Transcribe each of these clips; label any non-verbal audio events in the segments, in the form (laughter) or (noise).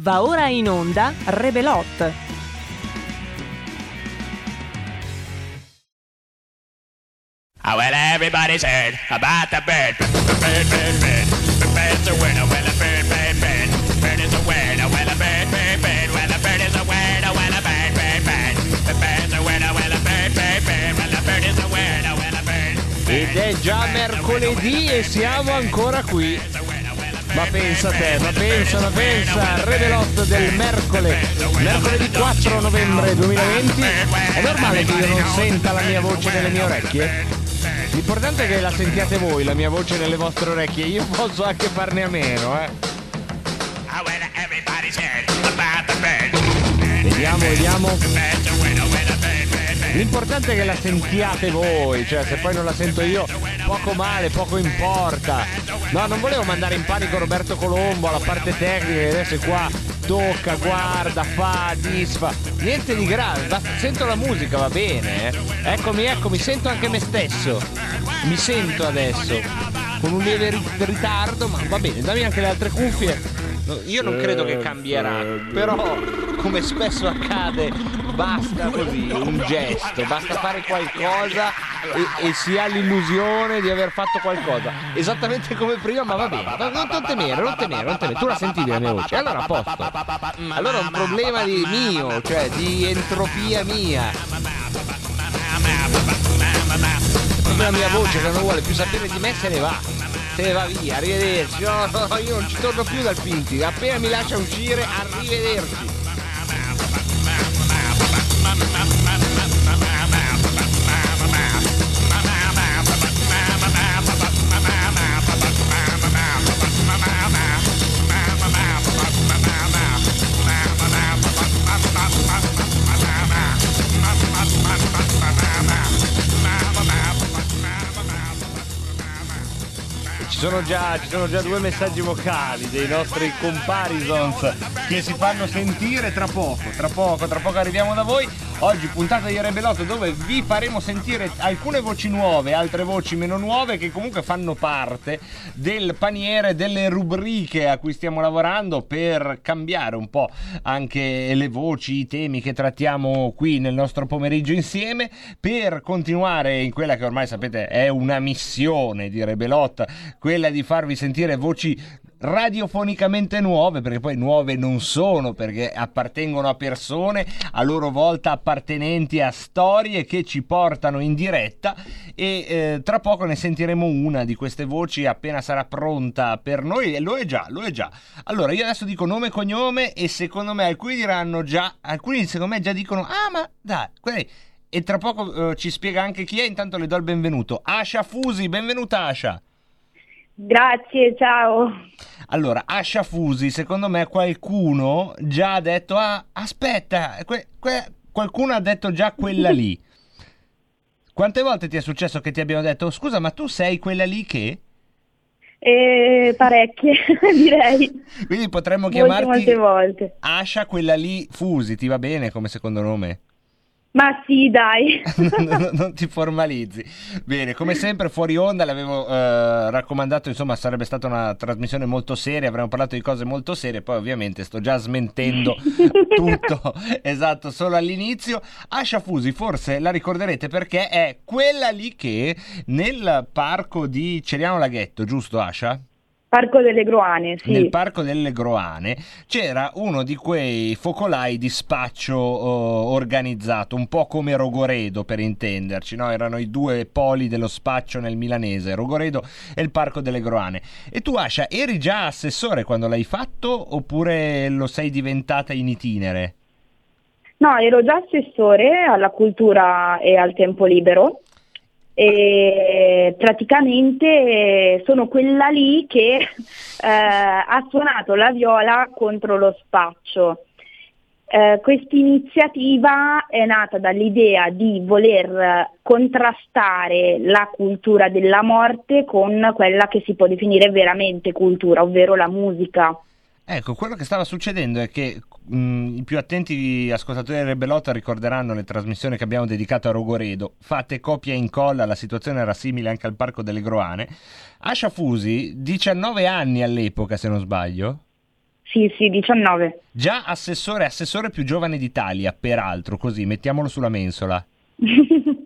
Va ora in onda Rebelot. Oh, well, everybody's heard about the bird. Bird, bird, bird. The bird's a winner. Well, a bird, bird, bird. Bird is a winner. Well, a bird, bird, bird. Well, a bird is a winner. Well, a bird, bird, bird. The bird's a winner. Well, a bird, bird, bird. Well, a bird is a winner. Well, a bird, bird. Ed è già mercoledì e siamo ancora qui. Ma pensa te, ma pensa, ma pensa, Rebelot del mercoledì, mercoledì 4 novembre 2020. È normale che io non senta la mia voce nelle mie orecchie? L'importante è che la sentiate voi, la mia voce nelle vostre orecchie. Io posso anche farne a meno, eh. Vediamo, vediamo. L'importante è che la sentiate voi, cioè se poi non la sento io, poco male, poco importa. No, non volevo mandare in panico Roberto Colombo alla parte tecnica, che adesso è qua, tocca, guarda, fa, disfa. Niente di grave, basta- sento la musica, va bene. eh. Eccomi, eccomi, sento anche me stesso. Mi sento adesso, con un lieve ri- ritardo, ma va bene, dammi anche le altre cuffie. Io non credo che cambierà, però come spesso accade, basta così, un gesto, basta fare qualcosa e, e si ha l'illusione di aver fatto qualcosa. Esattamente come prima, ma va bene. Non, non temere, non temere, non temere. Tu la sentivi la mia voce, allora a posto. Allora è un problema di mio, cioè di entropia mia. La mia voce che non vuole più sapere di me se ne va. Se va via, arrivederci. No, no, io non ci torno più dal Pinti. Appena mi lascia uscire, arrivederci. Ci sono, già, ci sono già due messaggi vocali dei nostri comparisons che si fanno sentire tra poco, tra poco, tra poco arriviamo da voi. Oggi puntata di Rebelotto dove vi faremo sentire alcune voci nuove, altre voci meno nuove che comunque fanno parte del paniere delle rubriche a cui stiamo lavorando per cambiare un po' anche le voci, i temi che trattiamo qui nel nostro pomeriggio insieme. Per continuare in quella che ormai sapete è una missione di Rebelot, quella di farvi sentire voci radiofonicamente nuove, perché poi nuove non sono, perché appartengono a persone a loro volta appartenenti a storie che ci portano in diretta e eh, tra poco ne sentiremo una di queste voci appena sarà pronta per noi e lo è già, lo è già. Allora io adesso dico nome e cognome e secondo me alcuni diranno già, alcuni secondo me già dicono ah ma dai, quelli... E tra poco eh, ci spiega anche chi è, intanto le do il benvenuto. Asha Fusi, benvenuta Asha. Grazie, ciao. Allora, Asha Fusi, secondo me qualcuno già ha detto, ah, aspetta, que- que- qualcuno ha detto già quella lì. (laughs) Quante volte ti è successo che ti abbiano detto, scusa, ma tu sei quella lì che? Eh, parecchie, (laughs) direi. Quindi potremmo Molte, chiamarti molte volte. Asha quella lì Fusi, ti va bene come secondo nome? Ma sì, dai. (laughs) non, non ti formalizzi. Bene, come sempre fuori onda l'avevo eh, raccomandato, insomma sarebbe stata una trasmissione molto seria, avremmo parlato di cose molto serie, poi ovviamente sto già smentendo (laughs) tutto, esatto, solo all'inizio. Asha Fusi forse la ricorderete perché è quella lì che nel parco di Ceriano Laghetto, giusto Asha? Parco delle Groane, sì. nel parco delle Groane c'era uno di quei focolai di spaccio oh, organizzato, un po' come Rogoredo per intenderci, no? erano i due poli dello spaccio nel milanese, Rogoredo e il parco delle Groane. E tu Ascia, eri già assessore quando l'hai fatto oppure lo sei diventata in itinere? No, ero già assessore alla cultura e al tempo libero e praticamente sono quella lì che (laughs) eh, ha suonato la viola contro lo spaccio. Eh, Questa iniziativa è nata dall'idea di voler contrastare la cultura della morte con quella che si può definire veramente cultura, ovvero la musica. Ecco, quello che stava succedendo è che mh, i più attenti ascoltatori del Rebelota ricorderanno le trasmissioni che abbiamo dedicato a Rogoredo. Fate copia e incolla, la situazione era simile anche al Parco delle Groane. Ascia Fusi, 19 anni all'epoca se non sbaglio. Sì, sì, 19. Già assessore, assessore più giovane d'Italia, peraltro, così, mettiamolo sulla mensola. (laughs)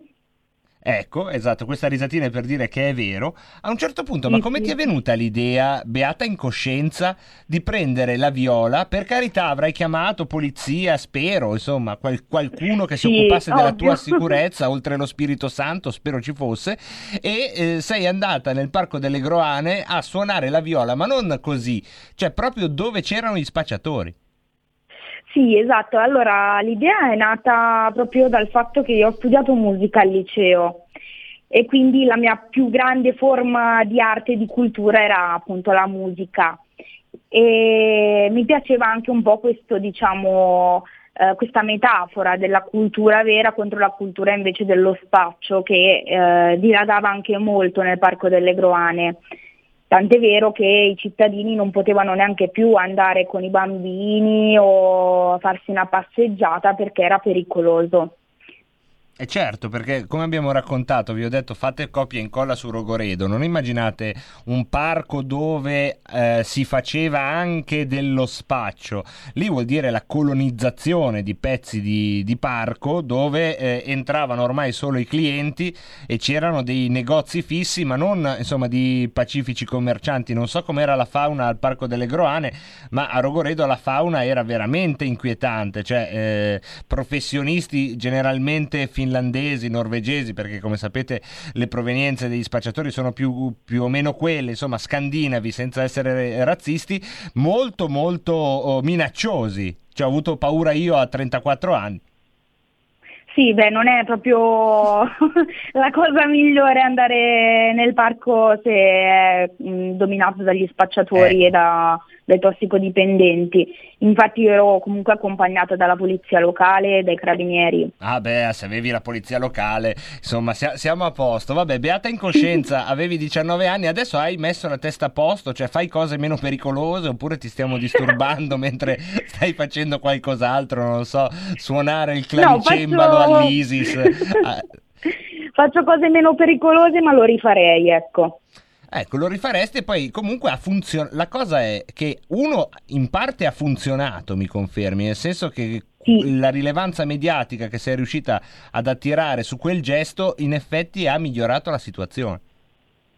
Ecco, esatto, questa risatina è per dire che è vero. A un certo punto, ma come ti è venuta l'idea, beata in coscienza, di prendere la viola? Per carità, avrai chiamato polizia, spero, insomma, qual- qualcuno che si Sì, occupasse della ovvio. tua (laughs) sicurezza, oltre lo Spirito Santo, spero ci fosse, e eh, sei andata nel Parco delle Groane a suonare la viola, ma non così, cioè proprio dove c'erano gli spacciatori. Sì, esatto. Allora, l'idea è nata proprio dal fatto che io ho studiato musica al liceo e quindi la mia più grande forma di arte e di cultura era appunto la musica. E mi piaceva anche un po' questo, diciamo, eh, questa metafora della cultura vera contro la cultura invece dello spaccio che eh, diradava anche molto nel Parco delle Groane. Tant'è vero che i cittadini non potevano neanche più andare con i bambini o farsi una passeggiata perché era pericoloso. E certo, perché come abbiamo raccontato, vi ho detto fate copia e incolla su Rogoredo, non immaginate un parco dove eh, si faceva anche dello spaccio, lì vuol dire la colonizzazione di pezzi di, di parco dove eh, entravano ormai solo i clienti e c'erano dei negozi fissi, ma non insomma di pacifici commercianti, non so com'era la fauna al Parco delle Groane, ma a Rogoredo la fauna era veramente inquietante, cioè eh, professionisti generalmente finlandesi, norvegesi, perché come sapete le provenienze degli spacciatori sono più, più o meno quelle, insomma scandinavi senza essere razzisti, molto molto oh, minacciosi. Cioè, ho avuto paura io a 34 anni. Sì, beh, non è proprio (laughs) la cosa migliore andare nel parco se è mh, dominato dagli spacciatori Eh. e da- dai tossicodipendenti. Infatti io ero comunque accompagnata dalla polizia locale e dai carabinieri. Ah beh, se avevi la polizia locale, insomma, sia- siamo a posto. Vabbè, beata in coscienza, (laughs) avevi 19 anni, adesso hai messo la testa a posto, cioè fai cose meno pericolose oppure ti stiamo disturbando (laughs) mentre stai facendo qualcos'altro, non lo so, suonare il No, clavicembalo faccio- all'ISIS. (laughs) Faccio cose meno pericolose ma lo rifarei, ecco. Ecco, lo rifaresti e poi comunque ha funzionato. La cosa è che uno in parte ha funzionato, mi confermi, nel senso che Sì. la rilevanza mediatica che sei riuscita ad attirare su quel gesto in effetti ha migliorato la situazione.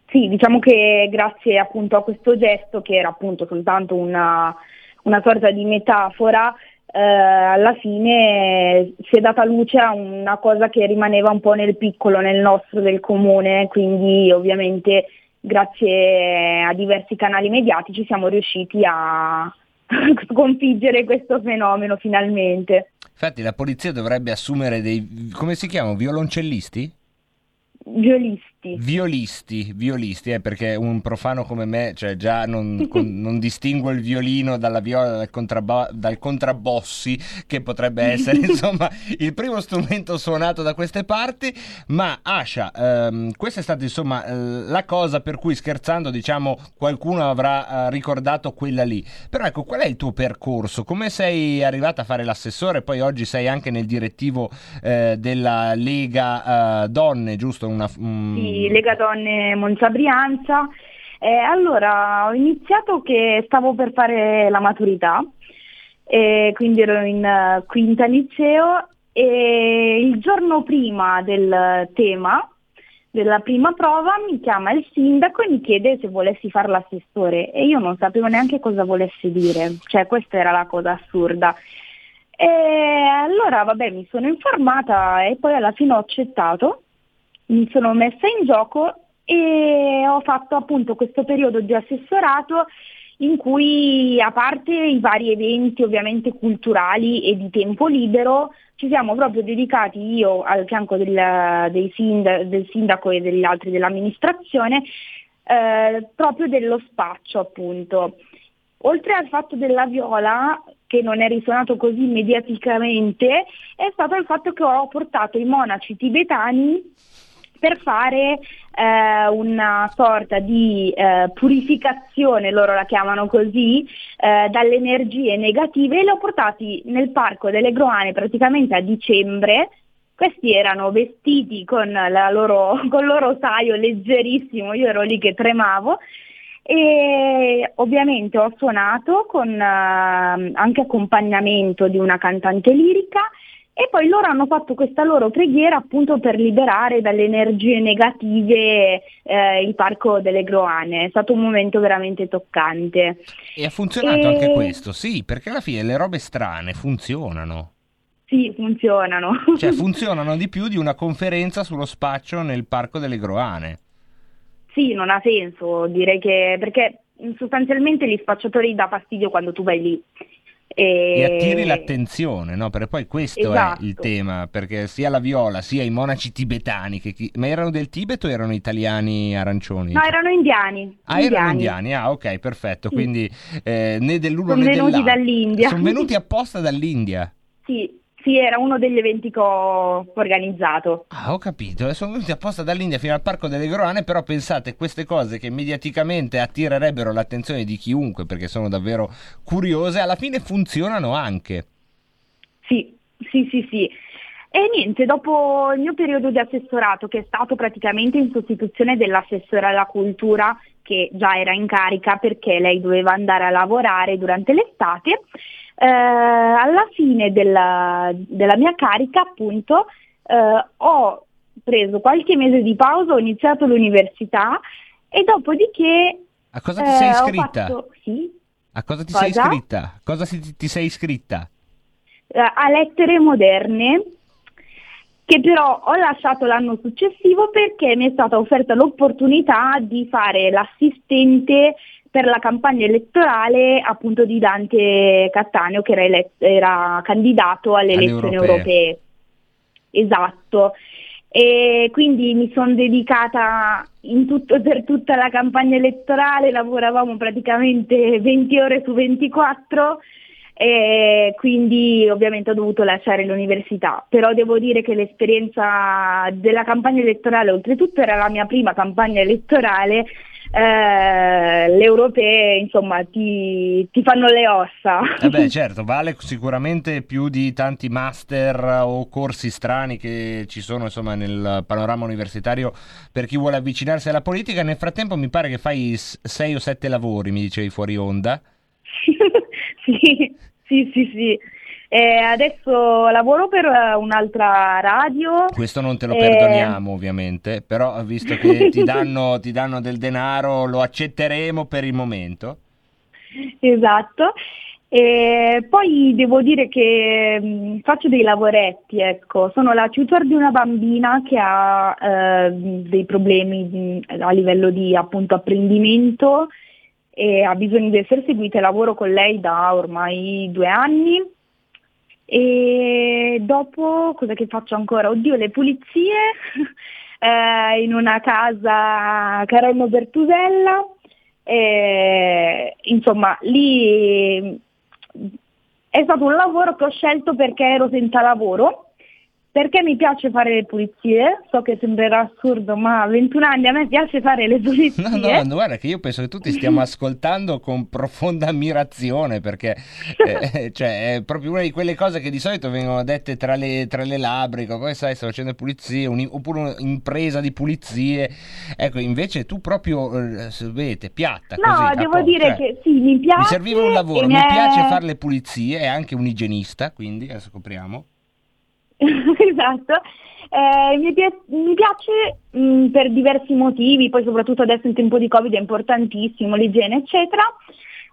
Sì, diciamo che grazie appunto a questo gesto, che era appunto soltanto una, una sorta di metafora, eh, alla fine si è data luce a una cosa che rimaneva un po' nel piccolo, nel nostro del comune, quindi ovviamente grazie a diversi canali mediatici siamo riusciti a (laughs) sconfiggere questo fenomeno finalmente. Infatti la polizia dovrebbe assumere dei... come si chiamano? Violoncellisti? Violisti. Violisti, violisti, eh, perché un profano come me, cioè già non, (laughs) con- non distingo il violino dalla viola, dal, contrabba- dal contrabbossi, che potrebbe essere (laughs) insomma il primo strumento suonato da queste parti. Ma Asha, ehm, questa è stata insomma eh, la cosa per cui scherzando, diciamo, qualcuno avrà eh, ricordato quella lì. Però ecco, qual è il tuo percorso? Come sei arrivata a fare l'assessore? Poi oggi sei anche nel direttivo eh, della Lega eh, Donne, giusto? Una, un- Sì, Lega Donne Monza Brianza. Eh, allora, ho iniziato che stavo per fare la maturità, e quindi ero in eh, quinta liceo e il giorno prima del tema, della prima prova, mi chiama il sindaco e mi chiede se volessi fare l'assessore e io non sapevo neanche cosa volesse dire, cioè questa era la cosa assurda. E allora, vabbè, mi sono informata e poi alla fine ho accettato mi sono messa in gioco e ho fatto appunto questo periodo di assessorato in cui a parte i vari eventi ovviamente culturali e di tempo libero ci siamo proprio dedicati io al fianco del, dei sinda- del sindaco e degli altri dell'amministrazione eh, proprio dello spaccio appunto. Oltre al fatto della viola, che non è risuonato così mediaticamente, è stato il fatto che ho portato i monaci tibetani per fare eh, una sorta di eh, purificazione, loro la chiamano così, eh, dalle energie negative e li ho portati nel parco delle Groane praticamente a dicembre. Questi erano vestiti con, loro, (laughs) con il loro saio leggerissimo, io ero lì che tremavo E ovviamente ho suonato con eh, anche accompagnamento di una cantante lirica e poi loro hanno fatto questa loro preghiera appunto per liberare dalle energie negative eh, il parco delle Groane. È stato un momento veramente toccante. E ha funzionato E- anche questo, sì, perché alla fine le robe strane funzionano. Sì, funzionano. Cioè (laughs) funzionano di più di una conferenza sullo spaccio nel parco delle Groane. Sì, non ha senso, direi che perché sostanzialmente gli spacciatori dà fastidio quando tu vai lì. E attiri l'attenzione, no? Perché poi questo Esatto. è il tema, perché sia la viola sia i monaci tibetani, che chi- ma erano del Tibet o erano italiani arancioni? No, erano indiani. Ah, erano indiani, ah ok, perfetto, Sì. quindi eh, né dell'uno Sono né venuti dell'altro. dall'India. Sono venuti (laughs) apposta dall'India. Sì, sì, era uno degli eventi che ho organizzato. Ah, ho capito, sono venuti apposta dall'India fino al Parco delle Groane, però pensate, queste cose che mediaticamente attirerebbero l'attenzione di chiunque perché sono davvero curiose, alla fine funzionano anche. Sì, sì, sì, sì. E niente, dopo il mio periodo di assessorato, che è stato praticamente in sostituzione dell'assessore alla cultura, che già era in carica perché lei doveva andare a lavorare durante l'estate, eh, alla fine della, della mia carica, appunto, eh, ho preso qualche mese di pausa, ho iniziato l'università e dopodiché A cosa ti eh, sei ho iscritta? fatto- sì, A cosa ti Cosa? sei iscritta? Cosa si- ti sei iscritta? eh, a lettere moderne che però ho lasciato l'anno successivo perché mi è stata offerta l'opportunità di fare l'assistente per la campagna elettorale appunto di Dante Cattaneo che era, ele- era candidato alle elezioni europee. Esatto. E quindi mi sono dedicata in tutto per tutta la campagna elettorale, lavoravamo praticamente 20 ore su 24 e quindi ovviamente ho dovuto lasciare l'università, però devo dire che l'esperienza della campagna elettorale, oltretutto era la mia prima campagna elettorale, eh, le europee insomma ti, ti fanno le ossa. Eh beh, (laughs) certo, vale sicuramente più di tanti master o corsi strani che ci sono insomma nel panorama universitario per chi vuole avvicinarsi alla politica. Nel frattempo mi pare che fai sei o sette lavori, mi dicevi fuori onda. (laughs) sì, sì, sì, sì. Eh, adesso lavoro per eh, un'altra radio. Questo non te lo Eh. perdoniamo ovviamente, però visto che (laughs) ti danno, ti danno del denaro lo accetteremo per il momento. Esatto. E poi devo dire che mh, faccio dei lavoretti, ecco. Sono la tutor di una bambina che ha eh, dei problemi mh, a livello di appunto apprendimento e ha bisogno di essere seguita e lavoro con lei da ormai due anni. E dopo cosa che faccio ancora? Oddio, le pulizie (laughs) eh, in una casa a Carollo Bertusella. E, insomma, lì è stato un lavoro che ho scelto perché ero senza lavoro, perché mi piace fare le pulizie. So che sembrerà assurdo, ma a 21 anni a me piace fare le pulizie. No, no, no, guarda che io penso che tutti stiamo ascoltando con profonda ammirazione perché eh, cioè, è proprio una di quelle cose che di solito vengono dette tra le, tra le labbra, poi sai, sto facendo pulizie, un- oppure un'impresa di pulizie. Ecco, invece tu proprio, eh, vedete, piatta No, così. devo dire cioè, che sì, mi piace. Mi serviva un lavoro, mi è- piace fare le pulizie, è anche un igienista, quindi adesso scopriamo. (laughs) esatto. Eh, mi, pia- mi piace mh, per diversi motivi, poi soprattutto adesso in tempo di Covid è importantissimo l'igiene, eccetera.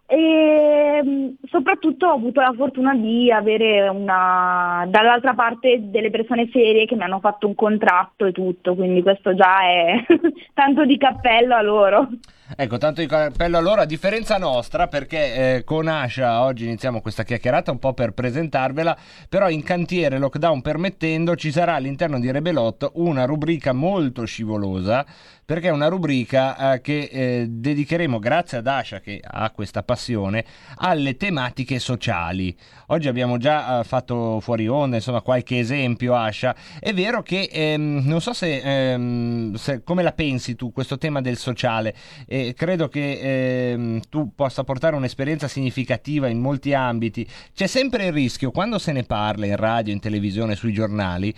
E mh, soprattutto ho avuto la fortuna di avere una, dall'altra parte delle persone serie che mi hanno fatto un contratto e tutto, quindi questo già è (laughs) tanto di cappello a loro. Ecco, tanto di cappello allora, a differenza nostra, perché eh, con Asha oggi iniziamo questa chiacchierata un po' per presentarvela, però in cantiere, lockdown permettendo, ci sarà all'interno di Rebelot una rubrica molto scivolosa, perché è una rubrica eh, che eh, dedicheremo, grazie ad Asha che ha questa passione, alle tematiche sociali. Oggi abbiamo già eh, fatto fuori onda, insomma, qualche esempio, Asha. È vero che, ehm, non so se, ehm, se- come la pensi tu, questo tema del sociale, credo che ehm, tu possa portare un'esperienza significativa in molti ambiti. C'è sempre il rischio, quando se ne parla in radio, in televisione, sui giornali,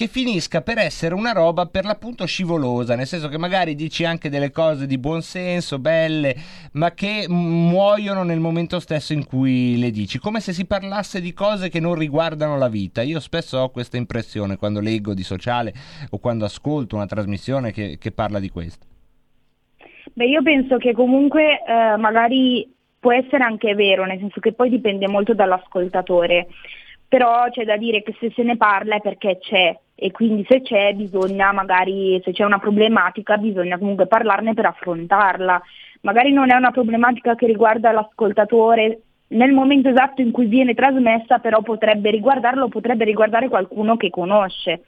che finisca per essere una roba per l'appunto scivolosa, nel senso che magari dici anche delle cose di buon senso, belle, ma che muoiono nel momento stesso in cui le dici, come se si parlasse di cose che non riguardano la vita. Io spesso ho questa impressione quando leggo di sociale o quando ascolto una trasmissione che, che parla di questo. Beh, io penso che comunque eh, magari può essere anche vero, nel senso che poi dipende molto dall'ascoltatore, però c'è da dire che se se ne parla è perché c'è e quindi se c'è bisogna magari, se c'è una problematica bisogna comunque parlarne per affrontarla. Magari non è una problematica che riguarda l'ascoltatore nel momento esatto in cui viene trasmessa, però potrebbe riguardarlo, potrebbe riguardare qualcuno che conosce.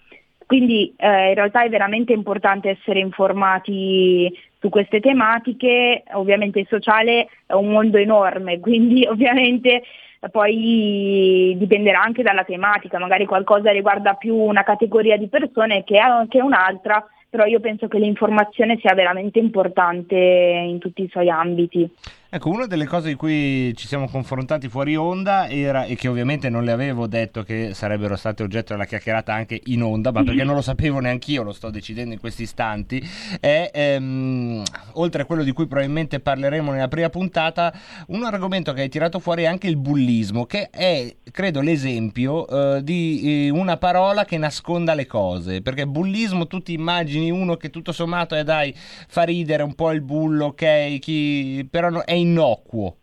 Quindi eh, in realtà è veramente importante essere informati su queste tematiche, ovviamente il sociale è un mondo enorme, (laughs) quindi ovviamente poi dipenderà anche dalla tematica, magari qualcosa riguarda più una categoria di persone che, che un'altra, però io penso che l'informazione sia veramente importante in tutti i suoi ambiti. Ecco, una delle cose di cui ci siamo confrontati fuori onda era, e che ovviamente non le avevo detto che sarebbero state oggetto della chiacchierata anche in onda, ma perché non lo sapevo neanche io, lo sto decidendo in questi istanti, è, ehm, oltre a quello di cui probabilmente parleremo nella prima puntata, un argomento che hai tirato fuori è anche il bullismo, che è, credo, l'esempio eh, di eh, una parola che nasconda le cose, perché bullismo tu ti immagini uno che tutto sommato è dai, fa ridere un po' il bullo, ok, chi, però è innocuo.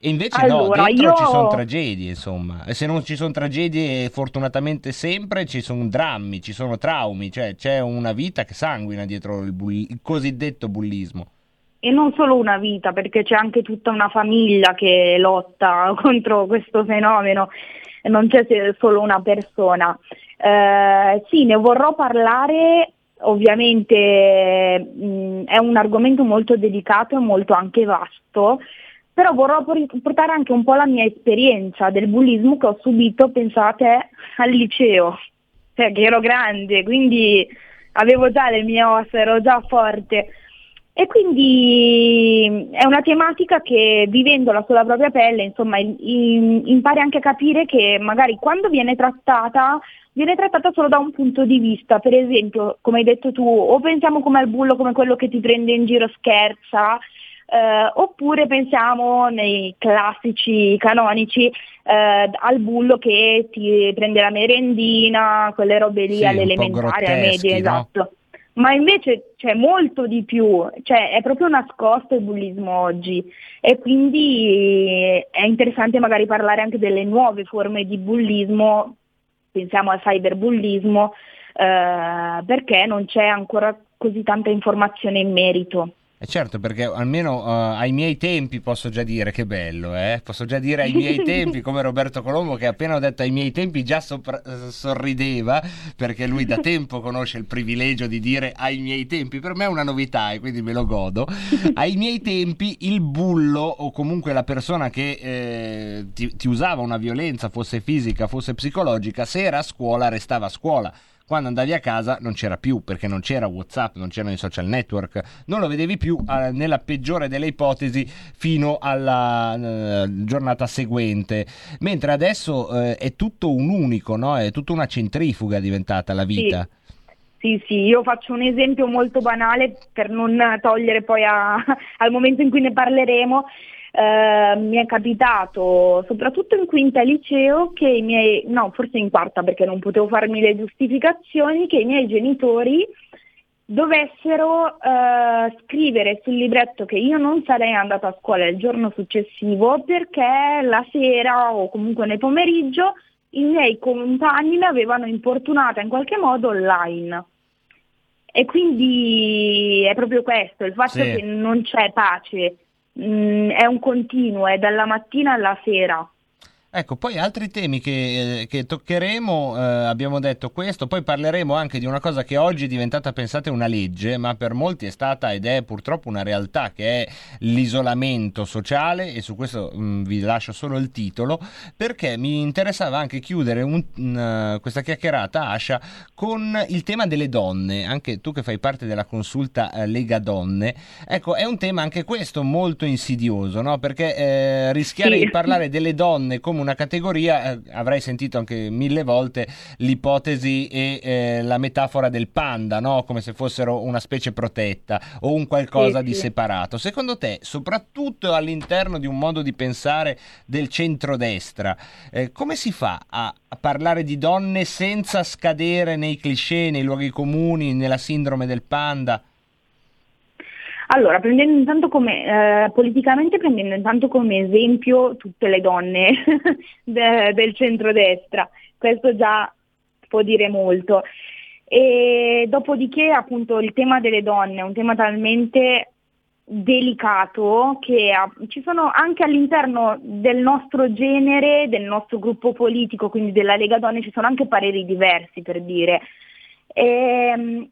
E invece allora, no, dentro io... ci sono tragedie, insomma. E se non ci sono tragedie, fortunatamente sempre ci sono drammi, ci sono traumi, cioè c'è una vita che sanguina dietro il, bulli... il cosiddetto bullismo. E non solo una vita, perché c'è anche tutta una famiglia che lotta (laughs) contro questo fenomeno, non c'è solo una persona. Eh, sì, ne vorrò parlare ovviamente mh, è un argomento molto delicato e molto anche vasto, però vorrò portare anche un po' la mia esperienza del bullismo che ho subito, pensate, al liceo, che ero grande, quindi avevo già le mie ossa, ero già forte. E quindi è una tematica che vivendola sulla propria pelle, insomma, impari anche a capire che magari quando viene trattata viene trattata solo da un punto di vista, per esempio, come hai detto tu, o pensiamo come al bullo come quello che ti prende in giro scherza, eh, oppure pensiamo nei classici canonici eh, al bullo che ti prende la merendina, quelle robe lì sì, all'elementare, alle medie, no? esatto. Ma invece c'è molto di più, cioè è proprio nascosto il bullismo oggi e quindi è interessante magari parlare anche delle nuove forme di bullismo pensiamo al cyberbullismo, eh, perché non c'è ancora così tanta informazione in merito. Eh certo, perché almeno uh, ai miei tempi posso già dire che bello, eh? posso già dire ai miei (laughs) tempi, come Roberto Colombo che appena ho detto ai miei tempi già sopra- sorrideva, perché lui da tempo conosce il privilegio di dire ai miei tempi, per me è una novità e quindi me lo godo. Ai miei tempi il bullo o comunque la persona che eh, ti, ti usava una violenza, fosse fisica, fosse psicologica, se era a scuola restava a scuola quando andavi a casa non c'era più perché non c'era Whatsapp, non c'erano i social network, non lo vedevi più eh, nella peggiore delle ipotesi fino alla eh, giornata seguente, mentre adesso eh, è tutto un unico, no? è tutta una centrifuga diventata la vita. Sì. Sì, sì, io faccio un esempio molto banale per non togliere poi a, (laughs) al momento in cui ne parleremo. Eh, mi è capitato, soprattutto in quinta liceo, che i miei, no, forse in quarta perché non potevo farmi le giustificazioni, che i miei genitori dovessero eh, scrivere sul libretto che io non sarei andata a scuola il giorno successivo perché la sera o comunque nel pomeriggio i miei compagni mi avevano importunata in qualche modo online. E quindi è proprio questo, il fatto sì. che non c'è pace mm, è un continuo, è dalla mattina alla sera. Ecco, poi altri temi che, eh, che toccheremo, eh, abbiamo detto questo, poi parleremo anche di una cosa che oggi è diventata, pensate, una legge, ma per molti è stata ed è purtroppo una realtà, che è l'isolamento sociale e su questo mh, mm, vi lascio solo il titolo, perché mi interessava anche chiudere un, uh, questa chiacchierata, Ascia, con il tema delle donne, anche tu che fai parte della consulta uh, Lega Donne, ecco, è un tema anche questo molto insidioso, no? perché eh, rischiare sì. di parlare delle donne come come una categoria, eh, avrai sentito anche mille volte l'ipotesi e eh, la metafora del panda, no? come se fossero una specie protetta o un qualcosa Sì, di sì. separato. Secondo te, soprattutto all'interno di un modo di pensare del centrodestra, eh, come si fa a, a parlare di donne senza scadere nei cliché, nei luoghi comuni, nella sindrome del panda? Allora, prendendo intanto come, eh, politicamente prendendo intanto come esempio tutte le donne (laughs) de- del centrodestra, questo già può dire molto. E dopodiché appunto il tema delle donne è un tema talmente delicato che ha- ci sono anche all'interno del nostro genere, del nostro gruppo politico, quindi della Lega Donne, ci sono anche pareri diversi per dire. Ehm,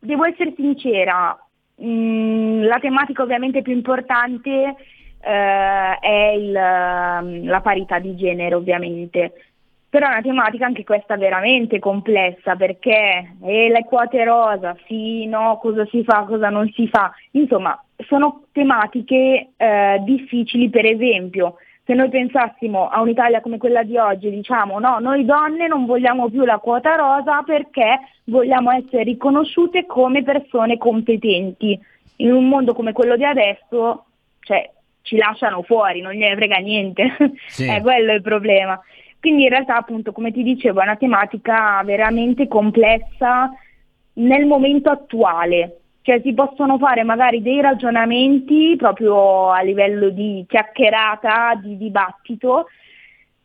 devo essere sincera, la tematica ovviamente più importante eh, è il, ehm, la parità di genere ovviamente, però è una tematica anche questa veramente complessa perché eh, le quote rosa, sì, no, cosa si fa, cosa non si fa, insomma sono tematiche eh, difficili per esempio. Se noi pensassimo a un'Italia come quella di oggi, diciamo no, noi donne non vogliamo più la quota rosa perché vogliamo essere riconosciute come persone competenti. In un mondo come quello di adesso, cioè, ci lasciano fuori, non gliene frega niente. (laughs) Sì. è quello il problema. Quindi in realtà, appunto, come ti dicevo, è una tematica veramente complessa nel momento attuale. Cioè si possono fare magari dei ragionamenti proprio a livello di chiacchierata, di dibattito,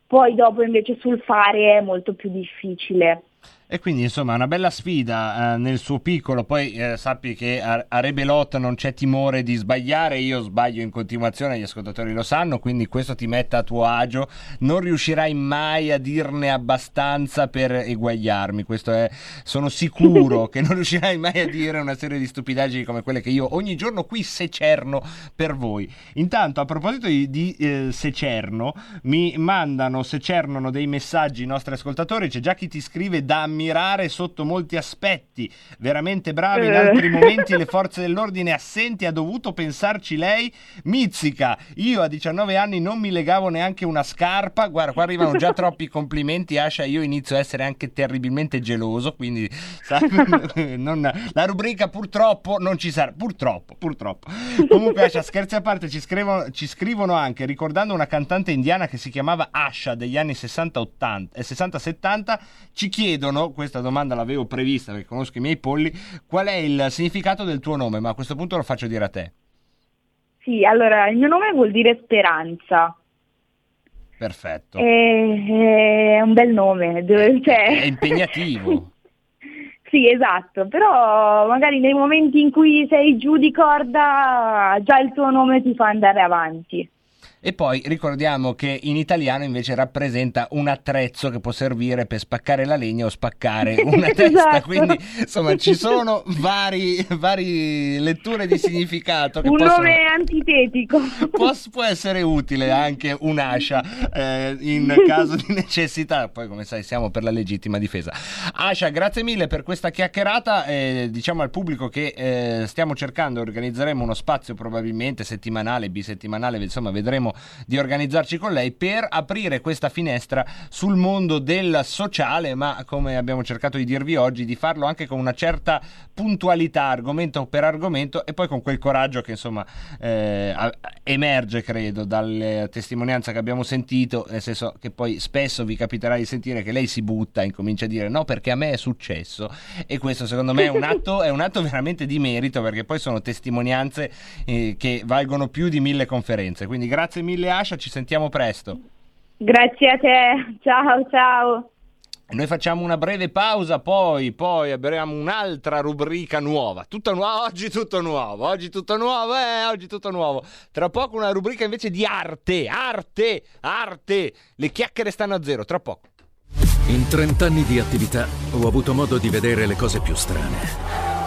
poi dopo invece sul fare è molto più difficile. E quindi insomma una bella sfida eh, nel suo piccolo, poi eh, sappi che a, a Rebelot non c'è timore di sbagliare, io sbaglio in continuazione, gli ascoltatori lo sanno, quindi questo ti mette a tuo agio, non riuscirai mai a dirne abbastanza per eguagliarmi, questo è, sono sicuro (laughs) che non riuscirai mai a dire una serie di stupidaggini come quelle che io ogni giorno qui secerno per voi. Intanto a proposito di, di eh, secerno, mi mandano, secernano dei messaggi i nostri ascoltatori, c'è già chi ti scrive da ammirare sotto molti aspetti, veramente bravi, in Eh. altri momenti le (laughs) forze dell'ordine assenti, ha dovuto pensarci lei, Mizzica, io a 19 anni non mi legavo neanche una scarpa, guarda qua arrivano già (laughs) troppi complimenti, Ascia, io inizio a essere anche terribilmente geloso, quindi sai, (laughs) non- la rubrica purtroppo non ci sarà, purtroppo, purtroppo. Comunque Ascia, scherzi a parte, ci scrivono, ci scrivono anche, ricordando una cantante indiana che si chiamava Asha degli anni 60-80 e 60-70, ci chiedono, questa domanda l'avevo prevista perché conosco i miei polli, qual è il significato del tuo nome? Ma a questo punto lo faccio dire a te. Sì, allora il mio nome vuol dire speranza. Perfetto. È, è un bel nome, cioè- È impegnativo. (laughs) sì, esatto, però magari nei momenti in cui sei giù di corda già il tuo nome ti fa andare avanti. E poi ricordiamo che in italiano invece rappresenta un attrezzo che può servire per spaccare la legna o spaccare (laughs) una testa, Esatto. quindi insomma ci sono vari, vari letture di significato Un possono... nome antitetico. Può, può essere utile anche un'ascia eh, in (laughs) caso di necessità. Poi, come sai, siamo per la legittima difesa. Ascia, grazie mille per questa chiacchierata. Eh, diciamo al pubblico che eh, stiamo cercando, organizzeremo uno spazio probabilmente settimanale, bisettimanale, insomma, vedremo di organizzarci con lei per aprire questa finestra sul mondo del sociale, ma come abbiamo cercato di dirvi oggi, di farlo anche con una certa puntualità, argomento per argomento, e poi con quel coraggio che insomma eh, emerge, credo, dalle testimonianze che abbiamo sentito, nel senso che poi spesso vi capiterà di sentire che lei si butta incomincia a dire no perché a me è successo e questo secondo me è un atto, è un atto veramente di merito perché poi sono testimonianze eh, che valgono più di mille conferenze. Quindi grazie mille Ascia, ci sentiamo presto. Grazie a te, ciao ciao. Noi facciamo una breve pausa, poi, poi avremo un'altra rubrica nuova. Tutto nuovo, oggi tutto nuovo, oggi tutto nuovo, eh, oggi tutto nuovo. Tra poco una rubrica invece di arte, arte, arte. Le chiacchiere stanno a zero, tra poco. In 30 anni di attività ho avuto modo di vedere le cose più strane.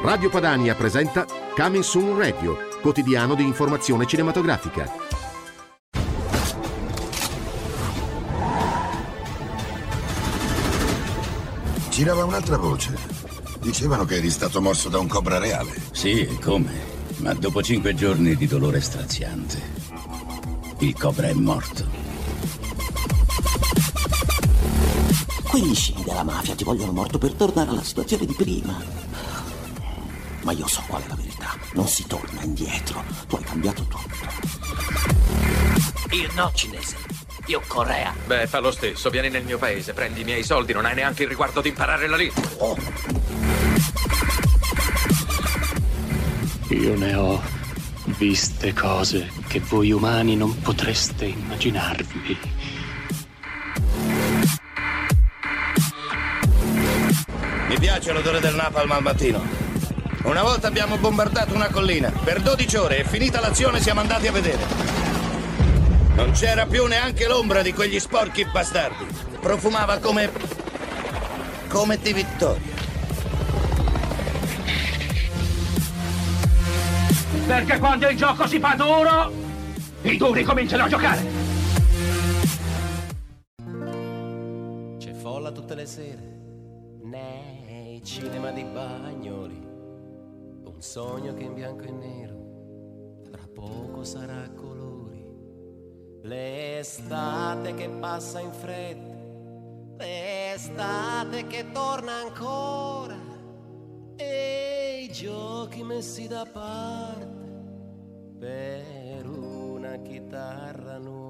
Radio Padania presenta Coming Soon Radio, quotidiano di informazione cinematografica. Girava un'altra voce. Dicevano che eri stato morso da un cobra reale. Sì, e come? Ma dopo cinque giorni di dolore straziante, il cobra è morto. Quegli scimi della mafia ti vogliono morto per tornare alla situazione di prima. Ma io so qual è la verità. Non si torna indietro. Tu hai cambiato tutto. Io no, cinese. Io Corea. Beh, fa lo stesso. Vieni nel mio paese, prendi i miei soldi, non hai neanche il riguardo di imparare la lingua. Oh. Io ne ho viste cose che voi umani non potreste immaginarvi. Mi piace l'odore del napalm al mattino. Una volta abbiamo bombardato una collina. Per 12 ore e finita l'azione siamo andati a vedere. Non c'era più neanche l'ombra di quegli sporchi bastardi. Profumava come. come di vittoria. Perché quando il gioco si fa duro, i duri cominciano a giocare. C'è folla tutte le sere nei cinema di Bagnoli. Un sogno che in bianco e nero tra poco sarà a colori. L'estate che passa in fretta, l'estate che torna ancora e i giochi messi da parte per una chitarra nuova.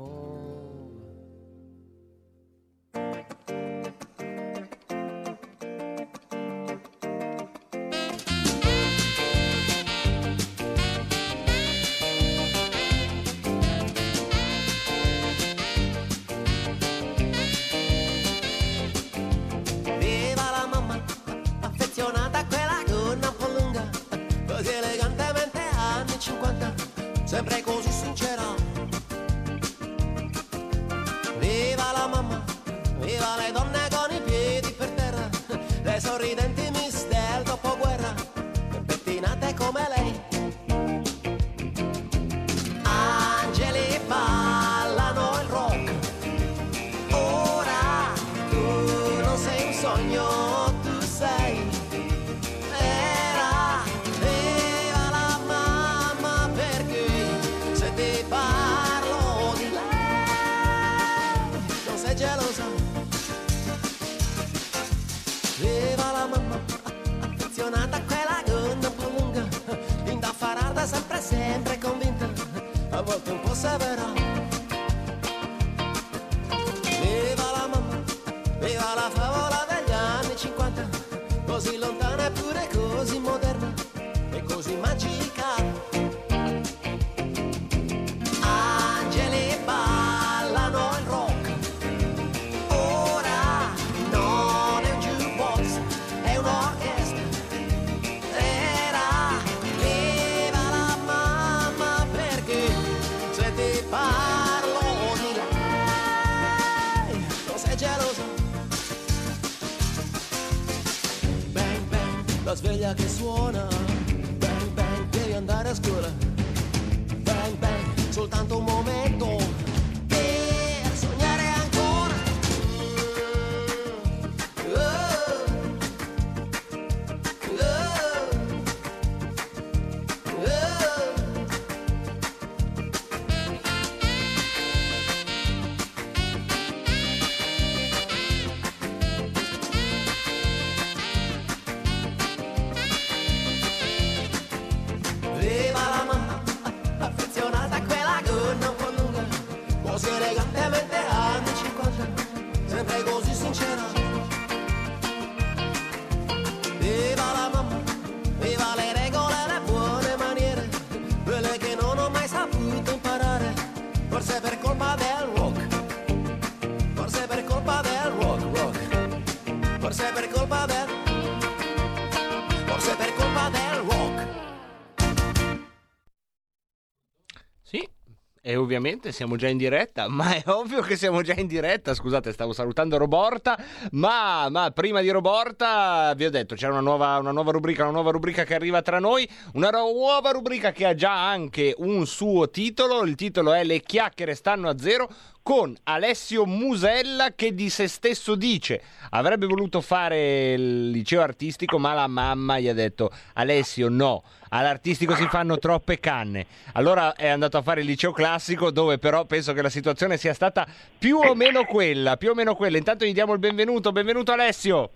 Ovviamente siamo già in diretta, ma è ovvio che siamo già in diretta. Scusate, stavo salutando Roborta, ma, ma prima di Roborta vi ho detto c'è una nuova, una nuova rubrica, una nuova rubrica che arriva tra noi, una nuova rubrica che ha già anche un suo titolo. Il titolo è Le chiacchiere stanno a zero con Alessio Musella che di se stesso dice avrebbe voluto fare il liceo artistico ma la mamma gli ha detto Alessio no, all'artistico si fanno troppe canne. Allora è andato a fare il liceo classico dove però penso che la situazione sia stata più o meno quella, più o meno quella. Intanto gli diamo il benvenuto, benvenuto Alessio.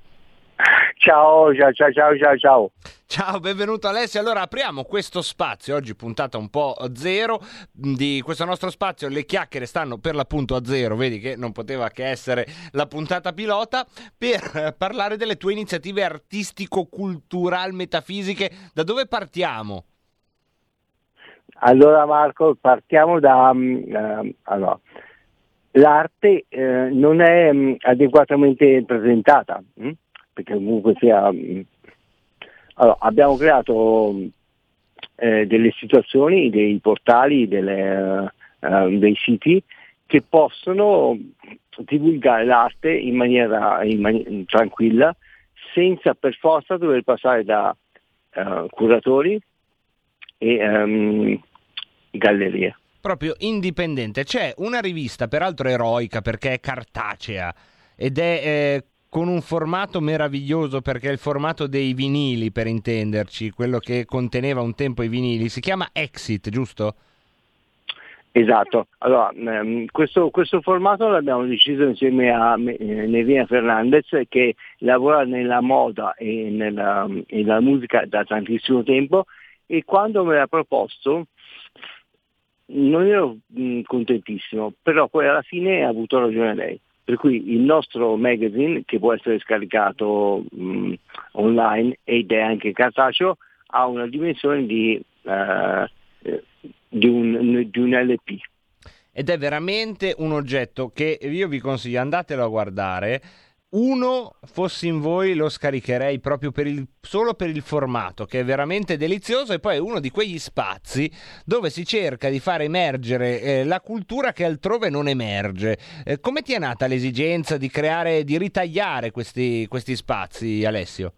Ciao, ciao, ciao, ciao, ciao, ciao. Ciao, benvenuto Alessio. Allora apriamo questo spazio, oggi puntata un po' zero di questo nostro spazio. Le chiacchiere stanno per l'appunto a zero, vedi che non poteva che essere la puntata pilota per (laughs) parlare delle tue iniziative artistico-cultural metafisiche. Da dove partiamo? Allora Marco, partiamo da... mm, eh, allora, l'arte eh, non è mm, adeguatamente presentata, mm? Perché comunque sia... mm, allora, abbiamo creato eh, delle situazioni, dei portali, delle, eh, dei siti che possono divulgare l'arte in maniera in mani- tranquilla, senza per forza dover passare da eh, curatori e ehm, gallerie. Proprio indipendente. C'è una rivista, peraltro eroica perché è cartacea ed è eh, con un formato meraviglioso perché è il formato dei vinili, per intenderci, quello che conteneva un tempo i vinili. Si chiama Exit, giusto? Esatto, allora ehm, questo, questo formato l'abbiamo deciso insieme a eh, Nevina Fernandez che lavora nella moda e nella, nella musica da tantissimo tempo e quando me l'ha proposto non ero contentissimo, però poi alla fine ha avuto ragione lei. Per cui il nostro magazine, che può essere scaricato mh, online ed è anche cartaceo, ha una dimensione di, eh, di, un, di un LP. Ed è veramente un oggetto che io vi consiglio, andatelo a guardare. Uno, fossi in voi, lo scaricherei proprio per il, solo per il formato, che è veramente delizioso, e poi è uno di quegli spazi dove si cerca di far emergere eh, la cultura che altrove non emerge. Eh, come ti è nata l'esigenza di creare, di ritagliare questi, questi spazi, Alessio?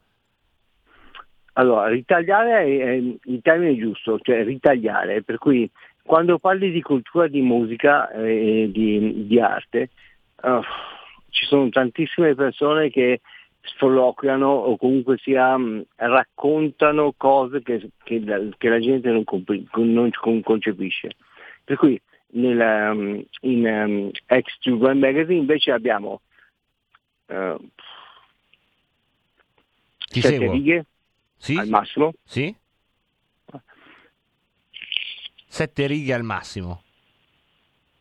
Allora, ritagliare è, il termine giusto, cioè ritagliare, per cui quando parli di cultura, di musica e di, di arte, uh, ci sono tantissime persone che sfoloquiano o comunque sia raccontano cose che, che la, che la gente non, compre- non con- concepisce. Per cui nel, in um, X One Magazine invece abbiamo uh, Ti sette seguo. righe Sì? al massimo. Sì? Sette righe al massimo.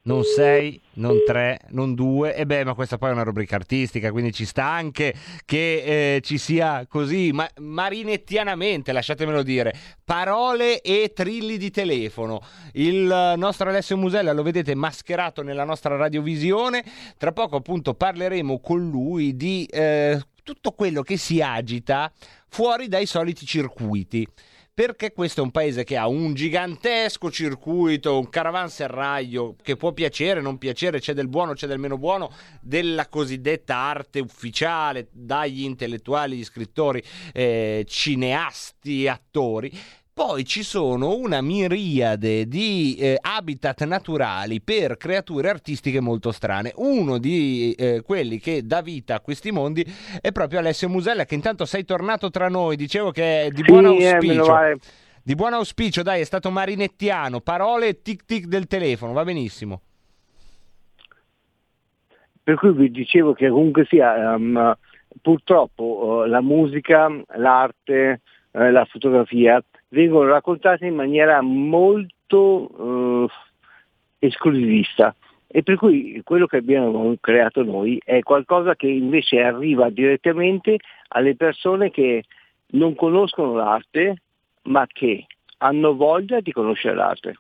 Non sei, non tre, non due. E beh, ma questa poi è una rubrica artistica, quindi ci sta anche che eh, ci sia così, ma marinettianamente, lasciatemelo dire, parole e trilli di telefono. Il nostro Alessio Musella lo vedete mascherato nella nostra radiovisione. Tra poco appunto parleremo con lui di eh, tutto quello che si agita fuori dai soliti circuiti perché questo è un paese che ha un gigantesco circuito, un caravanserraglio che può piacere, non piacere, c'è del buono, c'è del meno buono, della cosiddetta arte ufficiale, dagli intellettuali, gli scrittori, eh, cineasti, attori. Poi ci sono una miriade di eh, habitat naturali per creature artistiche molto strane. Uno di eh, quelli che dà vita a questi mondi è proprio Alessio Musella, che intanto sei tornato tra noi. Dicevo che è di Sì, buon eh, auspicio. male. Di buon auspicio, dai, è stato marinettiano. Parole tic tic del telefono, va benissimo. Per cui vi dicevo che comunque sia, ehm, purtroppo eh, la musica, l'arte, eh, la fotografia vengono raccontate in maniera molto eh, esclusivista E per cui quello che abbiamo creato noi è qualcosa che invece arriva direttamente alle persone che non conoscono l'arte, ma che hanno voglia di conoscere l'arte.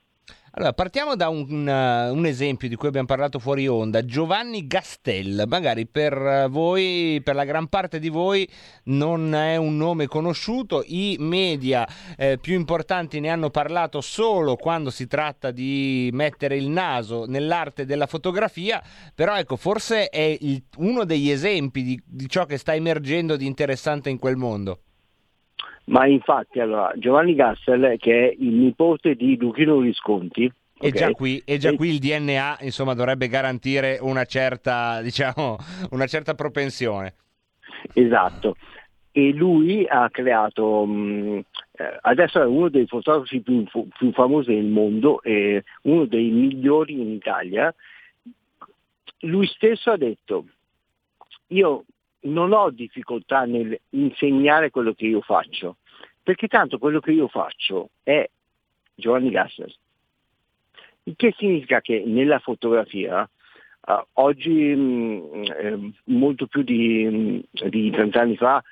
Allora, partiamo da un, uh, un, esempio di cui abbiamo parlato fuori onda, Giovanni Gastel, magari per uh, voi, per la gran parte di voi non è un nome conosciuto, i media eh, più importanti ne hanno parlato solo quando si tratta di mettere il naso nell'arte della fotografia, però ecco, forse è il, uno degli esempi di, di ciò che sta emergendo di interessante in quel mondo. Ma infatti, allora, Giovanni Gassel, che è il nipote di Luchino Visconti, e okay. già, qui, e già qui il DNA insomma, dovrebbe garantire una certa, (laughs) diciamo, una certa propensione. Esatto. E lui ha creato, mh, eh, adesso è uno dei fotografi più, più famosi del mondo, e uno dei migliori in Italia. Lui stesso ha detto, io non ho difficoltà nel insegnare quello che io faccio, perché tanto quello che io faccio è Giovanni Gasser. Il che significa che nella fotografia, uh, oggi mh, eh, molto più di, mh, di 30 anni fa,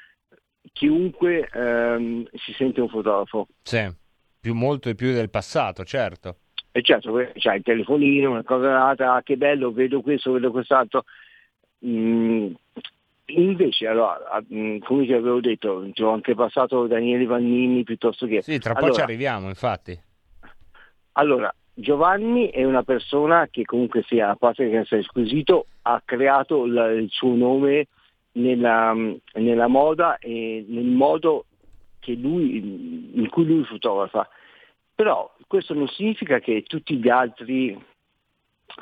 chiunque ehm, si sente un fotografo. Sì, più molto e più del passato, certo. E certo, c'hai il telefonino, una cosa nata, ah, che bello, vedo questo, vedo quest'altro. Mm, Invece, allora, come ti avevo detto, ci ho anche passato Daniele Vannini piuttosto che... Sì, tra allora, poco ci arriviamo, infatti. Allora, Giovanni è una persona che comunque sia, a parte che essere squisito, ha creato la, il suo nome nella, nella, moda e nel modo lui, in cui lui fotografa. Però questo non significa che tutti gli altri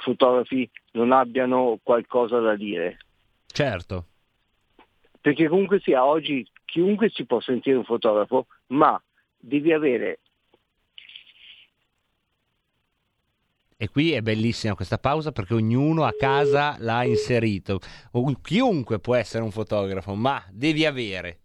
fotografi non abbiano qualcosa da dire. Certo perché comunque sia oggi chiunque si può sentire un fotografo, ma devi avere E qui è bellissima questa pausa perché ognuno a casa l'ha inserito. Chiunque può essere un fotografo, ma devi avere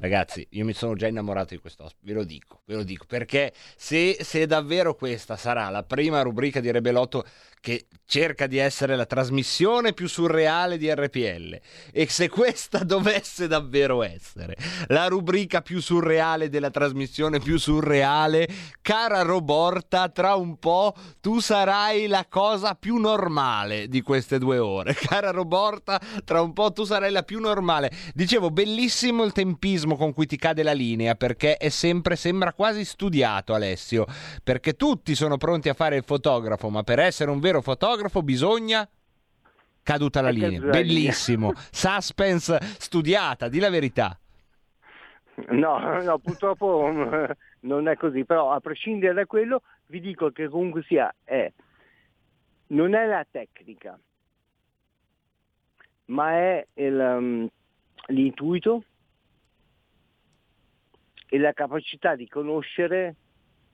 Ragazzi, io mi sono già innamorato di quest'ospite, ve lo dico, ve lo dico, perché se, se davvero questa sarà la prima rubrica di Rebelotto che cerca di essere la trasmissione più surreale di RPL e se questa (laughs) dovesse davvero essere la rubrica più surreale della trasmissione più surreale, cara Roborta, tra un po' tu sarai la cosa più normale di queste due ore. (laughs) Cara Roborta, tra un po' tu sarai la più normale. Dicevo, bellissimo il tempismo con cui ti cade la linea perché è sempre, sembra quasi studiato Alessio, perché tutti sono pronti a fare il fotografo, ma per essere un vero fotografo bisogna caduta la linea. Bellissimo, (laughs) suspense studiata, di la verità. No, no, purtroppo non è così, però a prescindere da quello vi dico che comunque sia è non è la tecnica, ma è il, um, l'intuito e la capacità di conoscere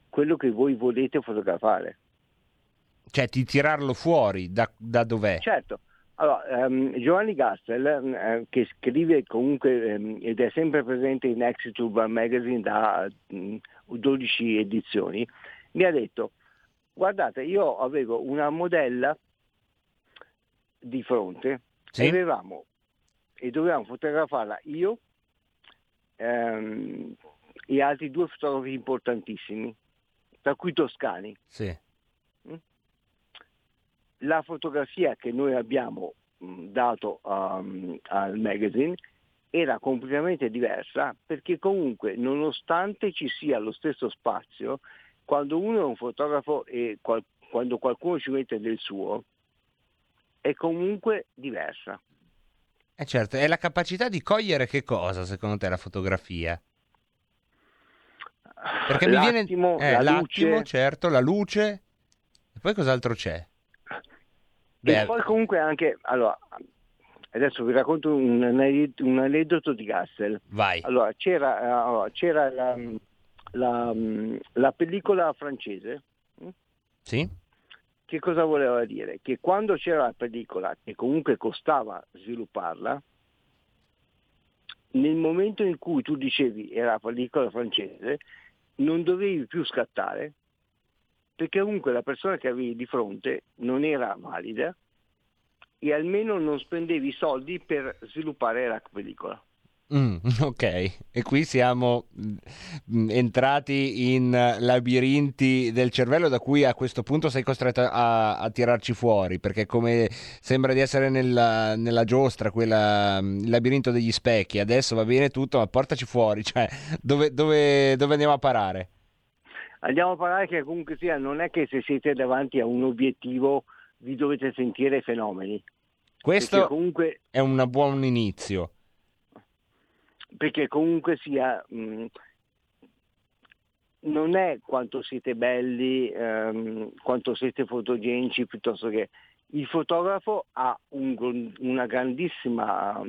quello che voi volete fotografare. Cioè di tirarlo fuori da, da dov'è? Certo. Allora, um, Giovanni Gastel, uh, che scrive comunque um, ed è sempre presente in Exit Urban Magazine da um, 12 edizioni, mi ha detto, guardate, io avevo una modella di fronte sì. e avevamo e dovevamo fotografarla io, ehm, e altri due fotografi importantissimi, tra cui Toscani. Sì. La fotografia che noi abbiamo dato um, al magazine era completamente diversa perché comunque nonostante ci sia lo stesso spazio, quando uno è un fotografo e qual- quando qualcuno ci mette del suo, è comunque diversa. Eh certo, è la capacità di cogliere che cosa secondo te la fotografia? Perché mi viene eh, la l'attimo, luce. certo, la luce. E poi cos'altro c'è? Beh, e poi comunque anche, allora, adesso vi racconto un, un aneddoto di Gassel. Vai. Allora, c'era, allora, c'era la, la, la, pellicola francese. Hm? Sì. Che cosa voleva dire? Che quando c'era la pellicola, che comunque costava svilupparla, nel momento in cui tu dicevi era la pellicola francese, non dovevi più scattare perché comunque la persona che avevi di fronte non era valida e almeno non spendevi soldi per sviluppare la pellicola. Mm, (laughs) ok, e qui siamo mm, entrati in labirinti del cervello da cui a questo punto sei costretto a, a tirarci fuori, perché come sembra di essere nella, nella giostra, quella, mm, il labirinto degli specchi, adesso va bene tutto, ma portaci fuori, (laughs) cioè dove, dove, dove andiamo a parare? Andiamo a parlare che comunque sia, non è che se siete davanti a un obiettivo vi dovete sentire fenomeni. Questo comunque è un buon inizio. perché comunque sia mh, non è quanto siete belli, ehm, quanto siete fotogenici, piuttosto che il fotografo ha un- una grandissima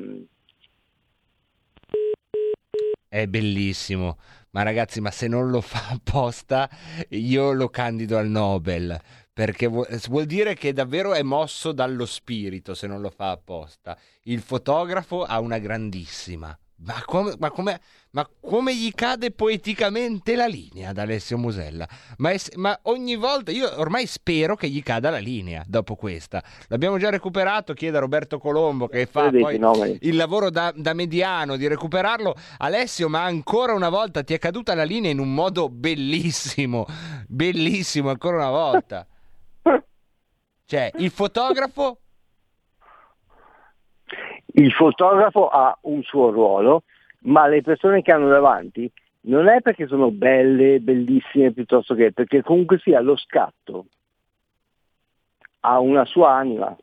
È bellissimo, ma ragazzi, ma se non lo fa (laughs) apposta, io lo candido al Nobel, perché vu- vuol dire che davvero è mosso dallo spirito se non lo fa apposta. Il fotografo ha una grandissima. Ma come, ma come- ma come gli cade poeticamente la linea ad Alessio Musella? Ma, è- ma ogni volta, io ormai spero che gli cada la linea dopo questa. L'abbiamo già recuperato, chiede a Roberto Colombo che fa poi il lavoro da, da mediano di recuperarlo. Alessio, ma ancora una volta ti è caduta la linea in un modo bellissimo, bellissimo ancora una volta. (laughs) Cioè, il fotografo il fotografo ha un suo ruolo, ma le persone che hanno davanti non è perché sono belle, bellissime, piuttosto che perché comunque sia lo scatto ha una sua anima.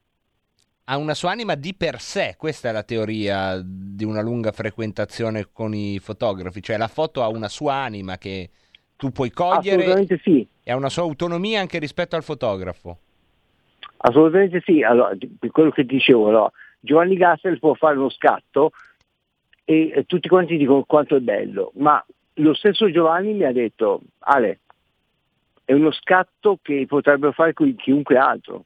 ha una sua anima di per sé, questa è la teoria di una lunga frequentazione con i fotografi, cioè la foto ha una sua anima che tu puoi cogliere Assolutamente sì, e ha una sua autonomia anche rispetto al fotografo. assolutamente sì. Allora, quello che dicevo, no, Giovanni Gassel può fare uno scatto e tutti quanti dicono quanto è bello, ma lo stesso Giovanni mi ha detto, Ale, è uno scatto che potrebbe fare chiunque altro.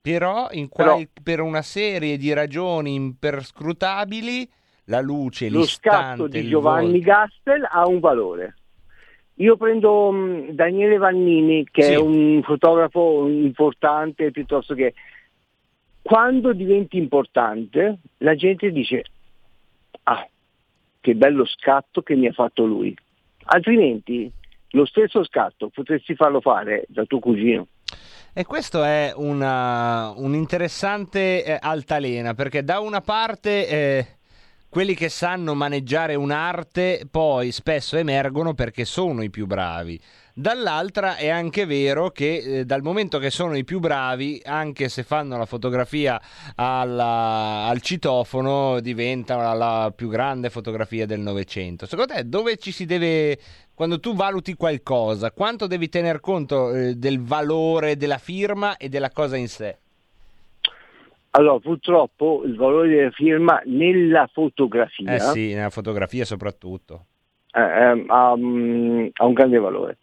Però, Però- qual- per una serie di ragioni imperscrutabili, la luce, lo scatto di Giovanni volto- Gastel ha un valore. Io prendo mh, Daniele Vannini, che Sì. è un fotografo importante, piuttosto che quando diventi importante la gente dice, ah, che bello scatto che mi ha fatto lui. Altrimenti lo stesso scatto potresti farlo fare da tuo cugino. E questo è una, un'interessante eh, altalena, perché da una parte eh, quelli che sanno maneggiare un'arte poi spesso emergono perché sono i più bravi. Dall'altra è anche vero che eh, dal momento che sono i più bravi, anche se fanno la fotografia alla- al citofono, diventano la, la più grande fotografia del Novecento. Secondo te dove ci si deve, quando tu valuti qualcosa, quanto devi tener conto eh, del valore della firma e della cosa in sé? Allora, purtroppo il valore della firma nella fotografia Eh sì, nella fotografia soprattutto. eh, ehm, ha, mm, ha un grande valore.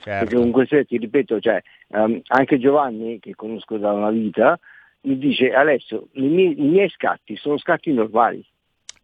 Certo. Perché comunque se ti ripeto, cioè, ehm, anche Giovanni, che conosco da una vita, mi dice Alessio, i miei, i miei scatti sono scatti normali,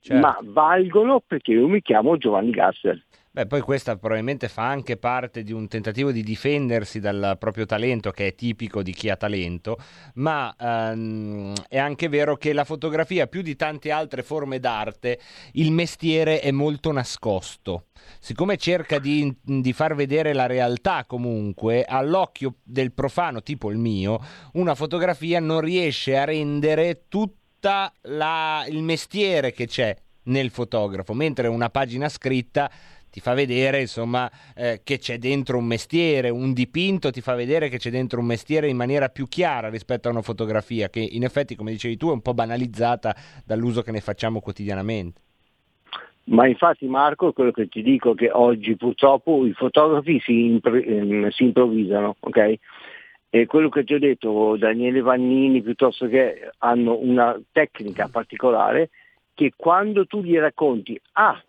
Certo. ma valgono perché io mi chiamo Giovanni Gasser. Beh, poi questa probabilmente fa anche parte di un tentativo di difendersi dal proprio talento, che è tipico di chi ha talento, ma ehm, è anche vero che la fotografia, più di tante altre forme d'arte, il mestiere è molto nascosto. Siccome cerca di, di far vedere la realtà comunque, all'occhio del profano tipo il mio, una fotografia non riesce a rendere tutta la- il mestiere che c'è nel fotografo, mentre una pagina scritta ti fa vedere insomma eh, che c'è dentro un mestiere, un dipinto ti fa vedere che c'è dentro un mestiere in maniera più chiara rispetto a una fotografia che in effetti come dicevi tu è un po' banalizzata dall'uso che ne facciamo quotidianamente. Ma infatti Marco, quello che ti dico è che oggi purtroppo i fotografi si, impro- ehm, si improvvisano, ok? E quello che ti ho detto, Daniele Vannini, piuttosto che hanno una tecnica particolare che quando tu gli racconti, ah,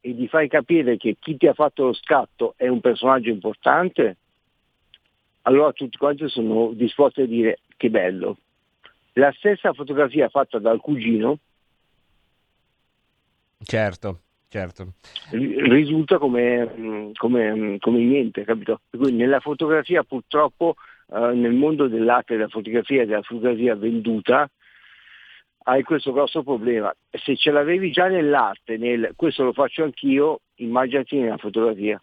e gli fai capire che chi ti ha fatto lo scatto è un personaggio importante, allora tutti quanti sono disposti a dire che bello. La stessa fotografia fatta dal cugino Certo. Certo. ri- risulta come, come, come niente, capito? Cui nella fotografia purtroppo, eh, nel mondo dell'arte della fotografia e della fotografia venduta, hai questo grosso problema. Se ce l'avevi già nell'arte, nel questo lo faccio anch'io, immaginati nella fotografia.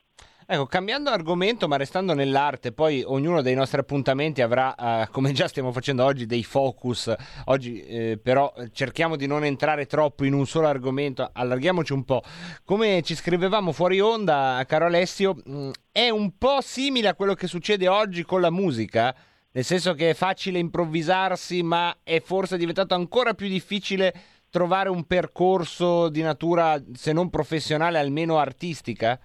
Ecco, cambiando argomento, ma restando nell'arte, poi ognuno dei nostri appuntamenti avrà, eh, come già stiamo facendo oggi, dei focus. Oggi eh, però cerchiamo di non entrare troppo in un solo argomento, allarghiamoci un po'. Come ci scrivevamo fuori onda, caro Alessio, mh, è un po' simile a quello che succede oggi con la musica, nel senso che è facile improvvisarsi, ma è forse diventato ancora più difficile trovare un percorso di natura, se non professionale, almeno artistica?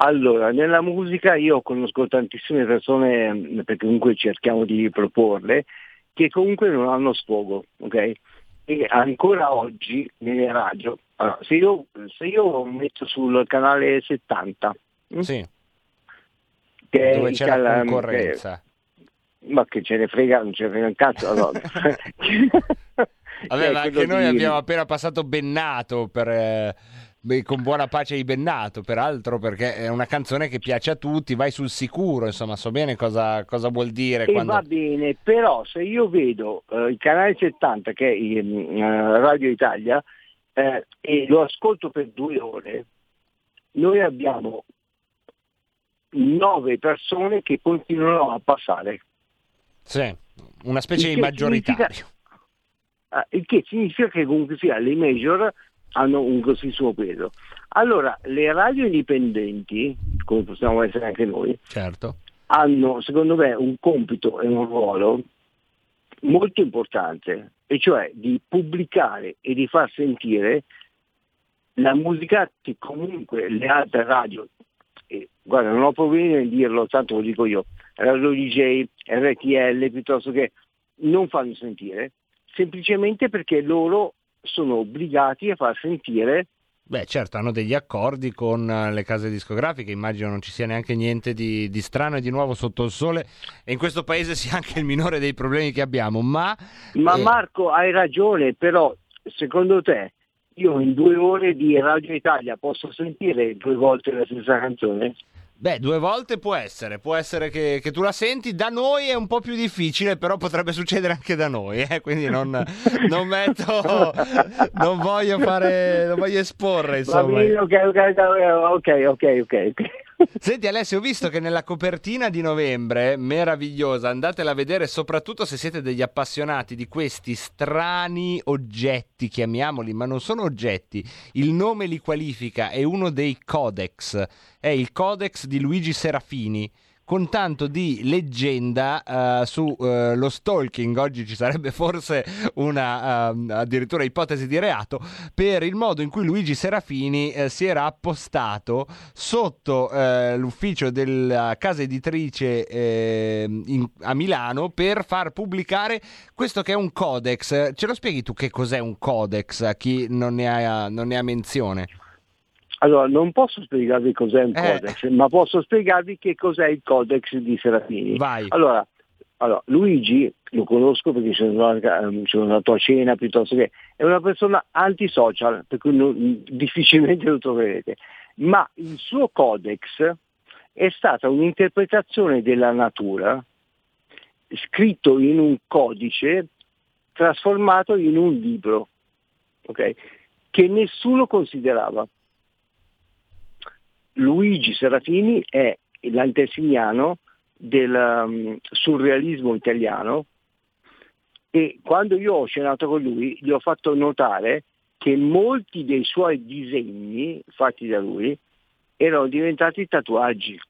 Allora, nella musica io conosco tantissime persone, mh, perché comunque cerchiamo di proporle, che comunque non hanno sfogo, ok? E ancora oggi nelle radio, allora, se, io, se io metto sul canale 70, mh, Sì, che dove c'è la concorrenza. che- ma che ce ne frega, non ce ne frega un cazzo, allora. (laughs) (laughs) Vabbè, Che è ma quello anche noi di- abbiamo appena passato Bennato per, eh, con buona pace di Bennato, peraltro, perché è una canzone che piace a tutti, vai sul sicuro, insomma, so bene cosa, cosa vuol dire E quando... va bene, però se io vedo eh, il canale 70 che è in, eh, Radio Italia eh, e lo ascolto per due ore, noi abbiamo nove persone che continuano a passare. Sì, una specie di maggioritario. Ah, il che significa che comunque sia le major hanno un grossissimo peso. Allora, le radio indipendenti, come possiamo essere anche noi, Certo. hanno secondo me un compito e un ruolo molto importante, e cioè di pubblicare e di far sentire la musica che comunque le altre radio, guarda non ho problemi nel dirlo, tanto lo dico io, Radio DJ, RTL piuttosto che non fanno sentire, semplicemente perché loro sono obbligati a far sentire Beh, certo, hanno degli accordi con eh, le case discografiche, immagino non ci sia neanche niente di, di strano e di nuovo sotto il sole e in questo paese sia anche il minore dei problemi che abbiamo, ma... Ma eh, Marco hai ragione, però secondo te io in due ore di Radio Italia posso sentire due volte la stessa canzone? Beh, due volte può essere, può essere che, che tu la senti, da noi è un po' più difficile, però potrebbe succedere anche da noi, eh? quindi non, (laughs) non metto, non voglio fare, non voglio esporre, insomma. bene, ok, ok, ok, ok, ok. Senti Alessio, ho visto che nella copertina di novembre, meravigliosa, andatela a vedere soprattutto se siete degli appassionati di questi strani oggetti, chiamiamoli, ma non sono oggetti, il nome li qualifica, è uno dei codex, è il codex di Luigi Serafini. Con tanto di leggenda eh, su eh, lo stalking, oggi ci sarebbe forse una ehm, addirittura ipotesi di reato, per il modo in cui Luigi Serafini eh, si era appostato sotto l'ufficio della casa editrice eh, in- a Milano per far pubblicare questo che è un codex. Ce lo spieghi tu che cos'è un codex a chi non ne ha, non ne ha menzione? Allora, non posso spiegarvi cos'è un Eh. codex, ma posso spiegarvi che cos'è il codex di Serafini. Vai. Allora, allora, Luigi lo conosco perché ehm, sono andato a cena piuttosto che è una persona antisocial, per cui non- difficilmente lo troverete. Ma il suo codex è stata un'interpretazione della natura scritto in un codice trasformato in un libro, ok? che nessuno considerava. Luigi Serafini è l'antesignano del um, surrealismo italiano e quando io ho cenato con lui gli ho fatto notare che molti dei suoi disegni fatti da lui erano diventati tatuaggi.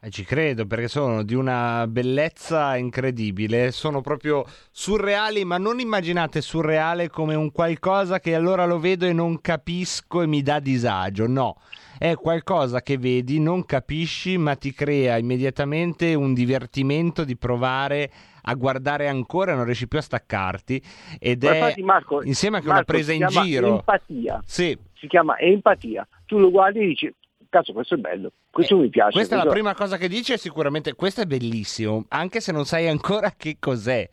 E ci credo perché sono di una bellezza incredibile, sono proprio surreali, ma non immaginate surreale come un qualcosa che allora lo vedo e non capisco e mi dà disagio, no. È qualcosa che vedi, non capisci, ma ti crea immediatamente un divertimento di provare a guardare ancora, non riesci più a staccarti ed Ma è infatti, Marco, insieme anche Marco, una presa in giro. Empatia. Sì. Si chiama empatia. Tu lo guardi e dici, cazzo questo è bello, questo mi piace. Eh, Questa è la questo- prima cosa che dice, sicuramente questo è bellissimo, anche se non sai ancora che cos'è.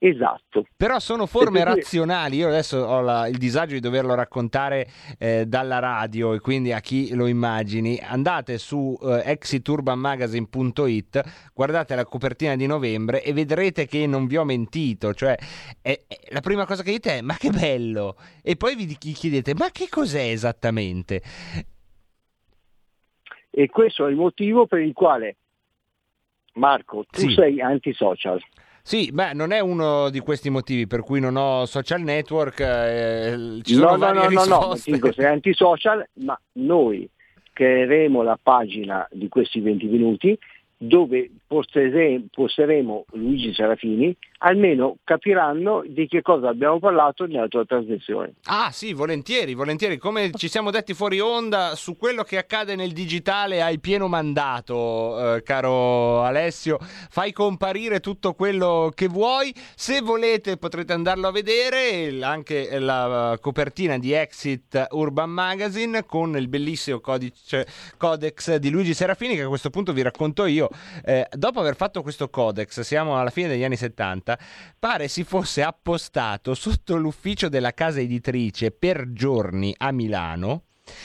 Esatto. Però sono forme Perché- razionali. Io adesso ho la- il disagio di doverlo raccontare eh, dalla radio e quindi a chi lo immagini. Andate su eh, exiturbanmagazine.it, guardate la copertina di novembre e vedrete che non vi ho mentito. Cioè, è- è- la prima cosa che dite è: Ma che bello! E poi vi chiedete: Ma che cos'è esattamente? E questo è il motivo per il quale, Marco, tu Sì. sei antisocial. Sì, beh, non è uno di questi motivi per cui non ho social network. eh, ci no, sono no, varie no, no, no, risposte. dico sei antisocial, ma noi creeremo la pagina di questi 20 minuti dove postere- posteremo Luigi Serafini, almeno capiranno di che cosa abbiamo parlato nella tua trasmissione. Ah sì, volentieri, volentieri. Come ci siamo detti fuori onda, su quello che accade nel digitale hai pieno mandato, eh, caro Alessio. Fai comparire tutto quello che vuoi. Se volete potrete andarlo a vedere, anche la copertina di Exit Urban Magazine con il bellissimo codice, codex di Luigi Serafini che a questo punto vi racconto io. Eh, dopo aver fatto questo codex, siamo alla fine degli anni 70, pare si fosse appostato sotto l'ufficio della casa editrice per giorni a Milano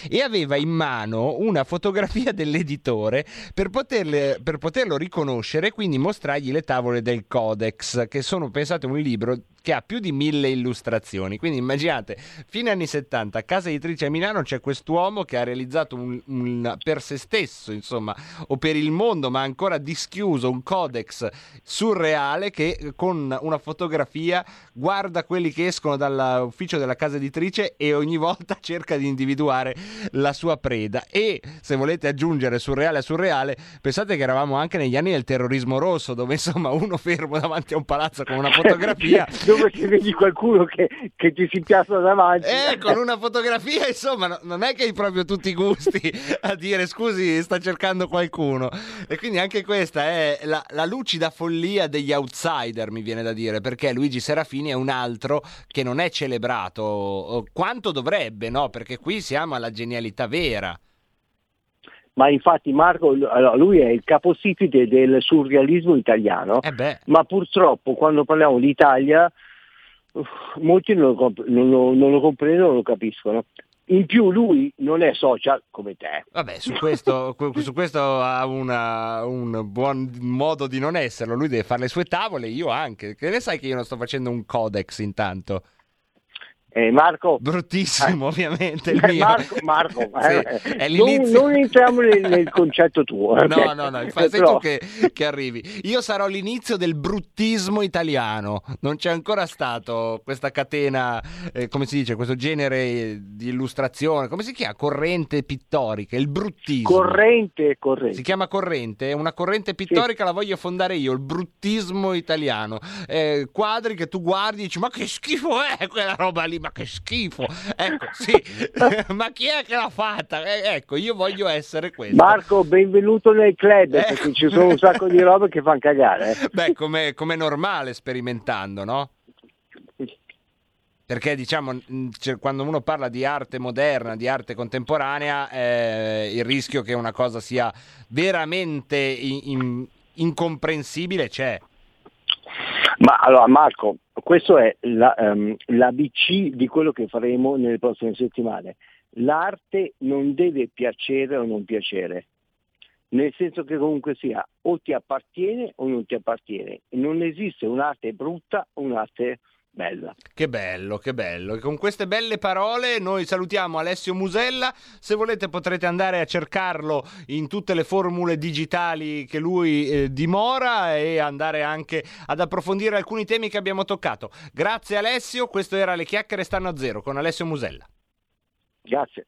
e aveva in mano una fotografia (laughs) dell'editore per, poterle- per poterlo riconoscere, quindi mostrargli le tavole del Codex, che sono, pensate, un libro che ha più di mille illustrazioni. Quindi immaginate, fine anni 70, a casa editrice a Milano c'è quest'uomo che ha realizzato un, un- per se stesso, insomma, o per il mondo, ma ancora dischiuso, un codex surreale che eh, con una fotografia guarda quelli che escono dall'ufficio della casa editrice e ogni volta (laughs) cerca di individuare la sua preda. E se volete aggiungere surreale a surreale, pensate che eravamo anche negli anni del terrorismo rosso, dove insomma uno (laughs) fermo davanti a un palazzo con una fotografia. (laughs) dove se vedi qualcuno che, che ti si piazza davanti. Eh, con una fotografia, insomma, no- non è che hai proprio tutti i gusti a dire scusi, sta cercando qualcuno. E quindi anche questa è la, la lucida follia degli outsider, mi viene da dire, perché Luigi Serafini è un altro che non è celebrato quanto dovrebbe, no? Perché qui siamo alla genialità vera. Ma infatti Marco, lui è il capostipite del surrealismo italiano, Eh ma purtroppo quando parliamo di Italia molti non lo, comp- non lo- non lo comprendono, non lo capiscono. In più lui non è social come te. Vabbè, su questo, que- su questo ha una- un buon modo di non esserlo. Lui deve fare le sue tavole, io anche. Che ne sai che io non sto facendo un codex intanto? Eh, Marco. Bruttissimo, ovviamente. Il Eh, mio. Marco, Marco, (laughs) Sì, eh, non, non entriamo nel, nel concetto tuo. eh. No, no, no, infatti sei tu che, che arrivi. Io sarò l'inizio del bruttismo italiano. Non c'è ancora stato questa catena, eh, come si dice, questo genere di illustrazione, come si chiama? Corrente pittorica, il bruttismo. Corrente, corrente. Si chiama corrente, una corrente pittorica, la voglio fondare io, il bruttismo italiano. Eh, quadri che tu guardi e dici, ma che schifo è quella roba lì, ma che schifo. Ecco, sì, (laughs) (laughs) ma chi è che l'ha fatta? Eh, ecco, io voglio essere questo. Marco, benvenuto nel club, Ecco. perché ci sono un sacco di robe che fanno cagare. eh. Beh, come come normale sperimentando, no? Perché diciamo, quando uno parla di arte moderna, di arte contemporanea, eh, il rischio che una cosa sia veramente in- in- incomprensibile c'è. Ma allora Marco, questo è la, ehm, l'ABC di quello che faremo nelle prossime settimane. L'arte non deve piacere o non piacere, nel senso che comunque sia o ti appartiene o non ti appartiene. Non esiste un'arte brutta o un'arte bella. Che bello, che bello. E con queste belle parole noi salutiamo Alessio Musella. Se volete potrete andare a cercarlo in tutte le formule digitali che lui eh, dimora e andare anche ad approfondire alcuni temi che abbiamo toccato. Grazie Alessio, questo era Le chiacchiere stanno a zero con Alessio Musella. Grazie.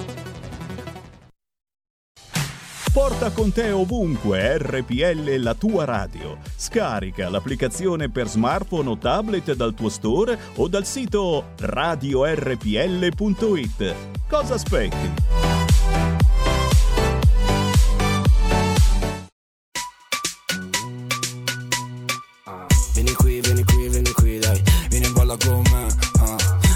Porta con te ovunque RPL la tua radio. Scarica l'applicazione per smartphone o tablet dal tuo store o dal sito radiorpl.it. Cosa aspetti? Vieni qui, vieni qui, vieni qui, dai. Vieni in balla con me. ah.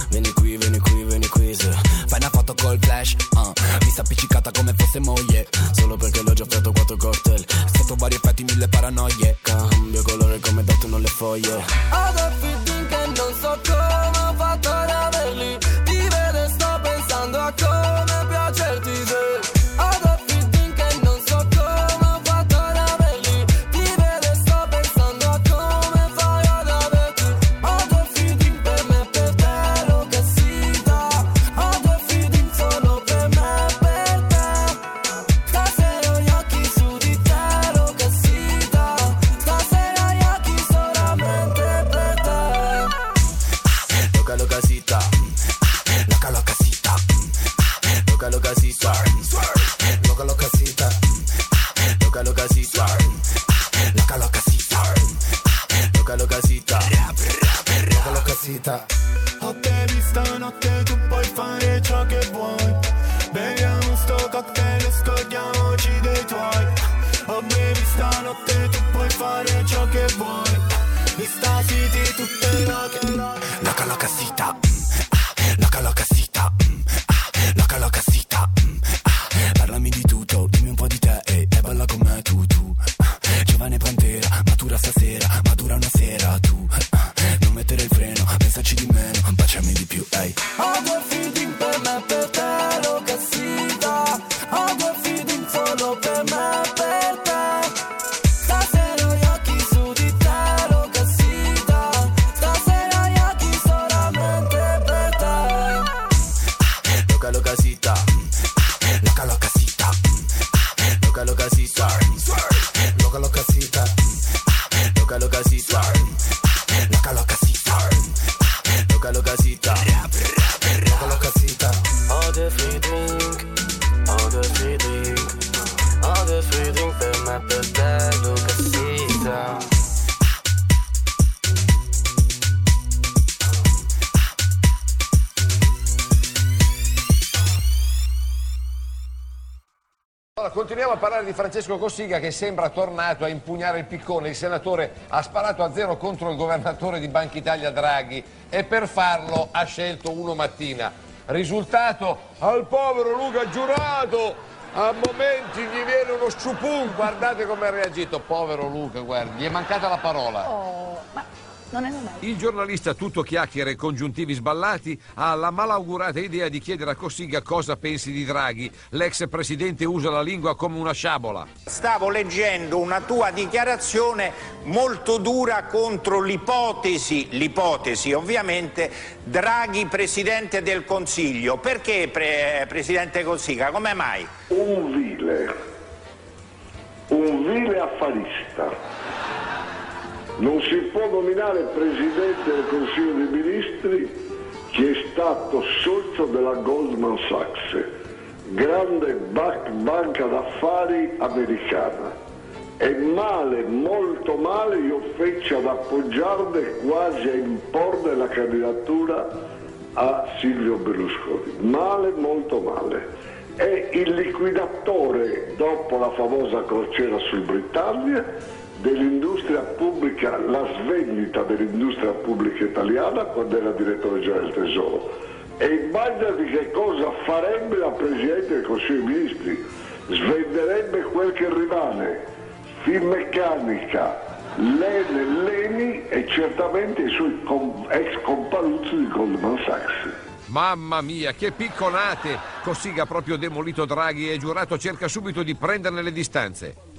Vieni qui, vieni qui, vieni qui. se Fai una foto col flash. ah. Mi sta appiccicata come fosse moglie. Solo perché l'ho già fatto quattro cocktail. Sotto vari effetti, mille paranoie. Cambio colore come datano le foglie. Loca, loca, cita. Loca, loca, cita. Loca, loca, cita. Loca, loca, cita. Loca, loca, cita. mamacita. Ah, loca, loca, cita. Ah, loca, loca, sí, sorry. Ah, loca, ah, loca, cita. Ah, loca, loca, sí, sorry. Loca, loca, sí, sorry. Loca, loca, cita. Loca, loca, cita. All the free drink, all the free drink, all the free drink, fermate la loca, cita. A parlare di Francesco Cossiga che sembra tornato a impugnare il piccone. Il senatore ha sparato a zero contro il governatore di Banca Italia Draghi e per farlo ha scelto uno mattina. Risultato al povero Luca Giurato. A momenti gli viene uno sciupun, guardate come ha reagito, povero Luca, guardi, gli è mancata la parola. Oh, ma non è normale. Il giornalista tutto chiacchiere e congiuntivi sballati ha la malaugurata idea di chiedere a Cossiga cosa pensi di Draghi. L'ex presidente usa la lingua come una sciabola. Stavo leggendo una tua dichiarazione molto dura contro l'ipotesi, l'ipotesi ovviamente, Draghi presidente del Consiglio. Perché pre- presidente Cossiga? Come mai? un vile, un vile affarista. Non si può nominare presidente del Consiglio dei Ministri chi è stato socio della Goldman Sachs, grande ba- banca d'affari americana. E male, molto male, io feci ad appoggiarne quasi a imporre la candidatura a Silvio Berlusconi. Male, molto male. È il liquidatore, dopo la famosa crociera sul Britannia, dell'industria pubblica, la svendita dell'industria pubblica italiana quando era direttore generale del Tesoro. E immaginati che cosa farebbe la Presidente del Consiglio dei Ministri. Svenderebbe quel che rimane, Finmeccanica, Lene, Leni e certamente i suoi com- ex comparuzzi di Goldman Sachs. Mamma mia, che picconate! Cossiga ha proprio demolito Draghi e giurato cerca subito di prenderne le distanze.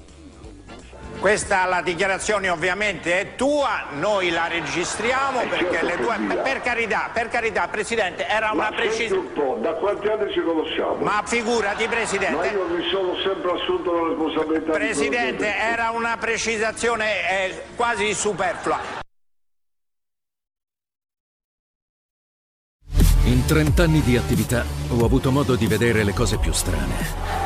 Questa la dichiarazione ovviamente è tua, noi la registriamo perché le tue per carità, per carità Presidente, era una Ma precisa senti un da quanti anni ci conosciamo? Ma figurati Ma Presidente. io mi sono sempre assunto la responsabilità di Presidente, era una precisazione eh, quasi superflua. In 30 anni di attività ho avuto modo di vedere le cose più strane.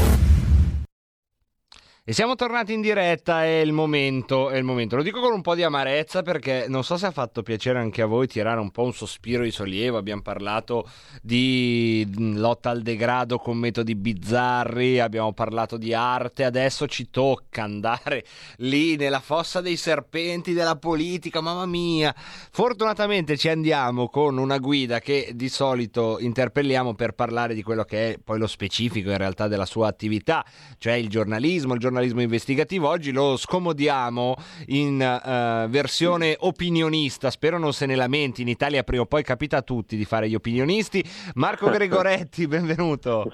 E siamo tornati in diretta, è il momento, è il momento. Lo dico con un po' di amarezza perché non so se ha fatto piacere anche a voi tirare un po' un sospiro di sollievo. Abbiamo parlato di lotta al degrado con metodi bizzarri, abbiamo parlato di arte, adesso ci tocca andare lì nella fossa dei serpenti della politica, mamma mia. Fortunatamente ci andiamo con una guida che di solito interpelliamo per parlare di quello che è poi lo specifico in realtà della sua attività, cioè il giornalismo, il giornalismo investigativo. Oggi lo scomodiamo in eh, versione opinionista, spero non se ne lamenti, in Italia prima o poi capita a tutti di fare gli opinionisti. Marco (laughs) Gregoretti, benvenuto.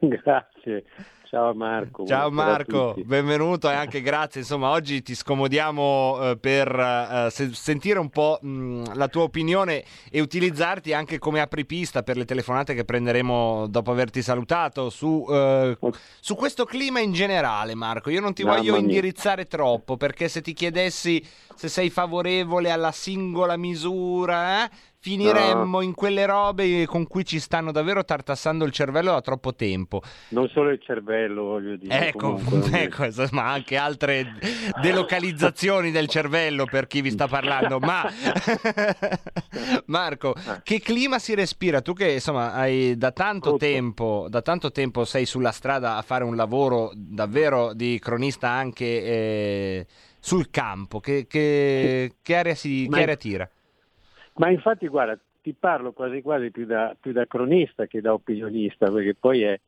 Grazie. Ciao Marco. Ciao Marco, benvenuto e anche (laughs) grazie. Insomma, oggi ti scomodiamo eh, per eh, se- sentire un po' mh, la tua opinione e utilizzarti anche come apripista per le telefonate che prenderemo dopo averti salutato su, eh, su questo clima in generale, Marco. Io non ti Mamma voglio indirizzare troppo perché se ti chiedessi se sei favorevole alla singola misura, finiremmo in quelle robe con cui ci stanno davvero tartassando il cervello da troppo tempo. Non solo il cervello, voglio dire. Ecco, comunque, (laughs) ecco, ma anche altre delocalizzazioni del cervello per chi vi sta parlando. Ma (laughs) Marco, che clima si respira? Tu che insomma hai da tanto tempo, da tanto tempo sei sulla strada a fare un lavoro davvero di cronista anche eh, sul campo, che, che, che area si che area tira? Ma infatti, guarda, ti parlo quasi quasi più da, più da cronista che da opinionista, perché poi è,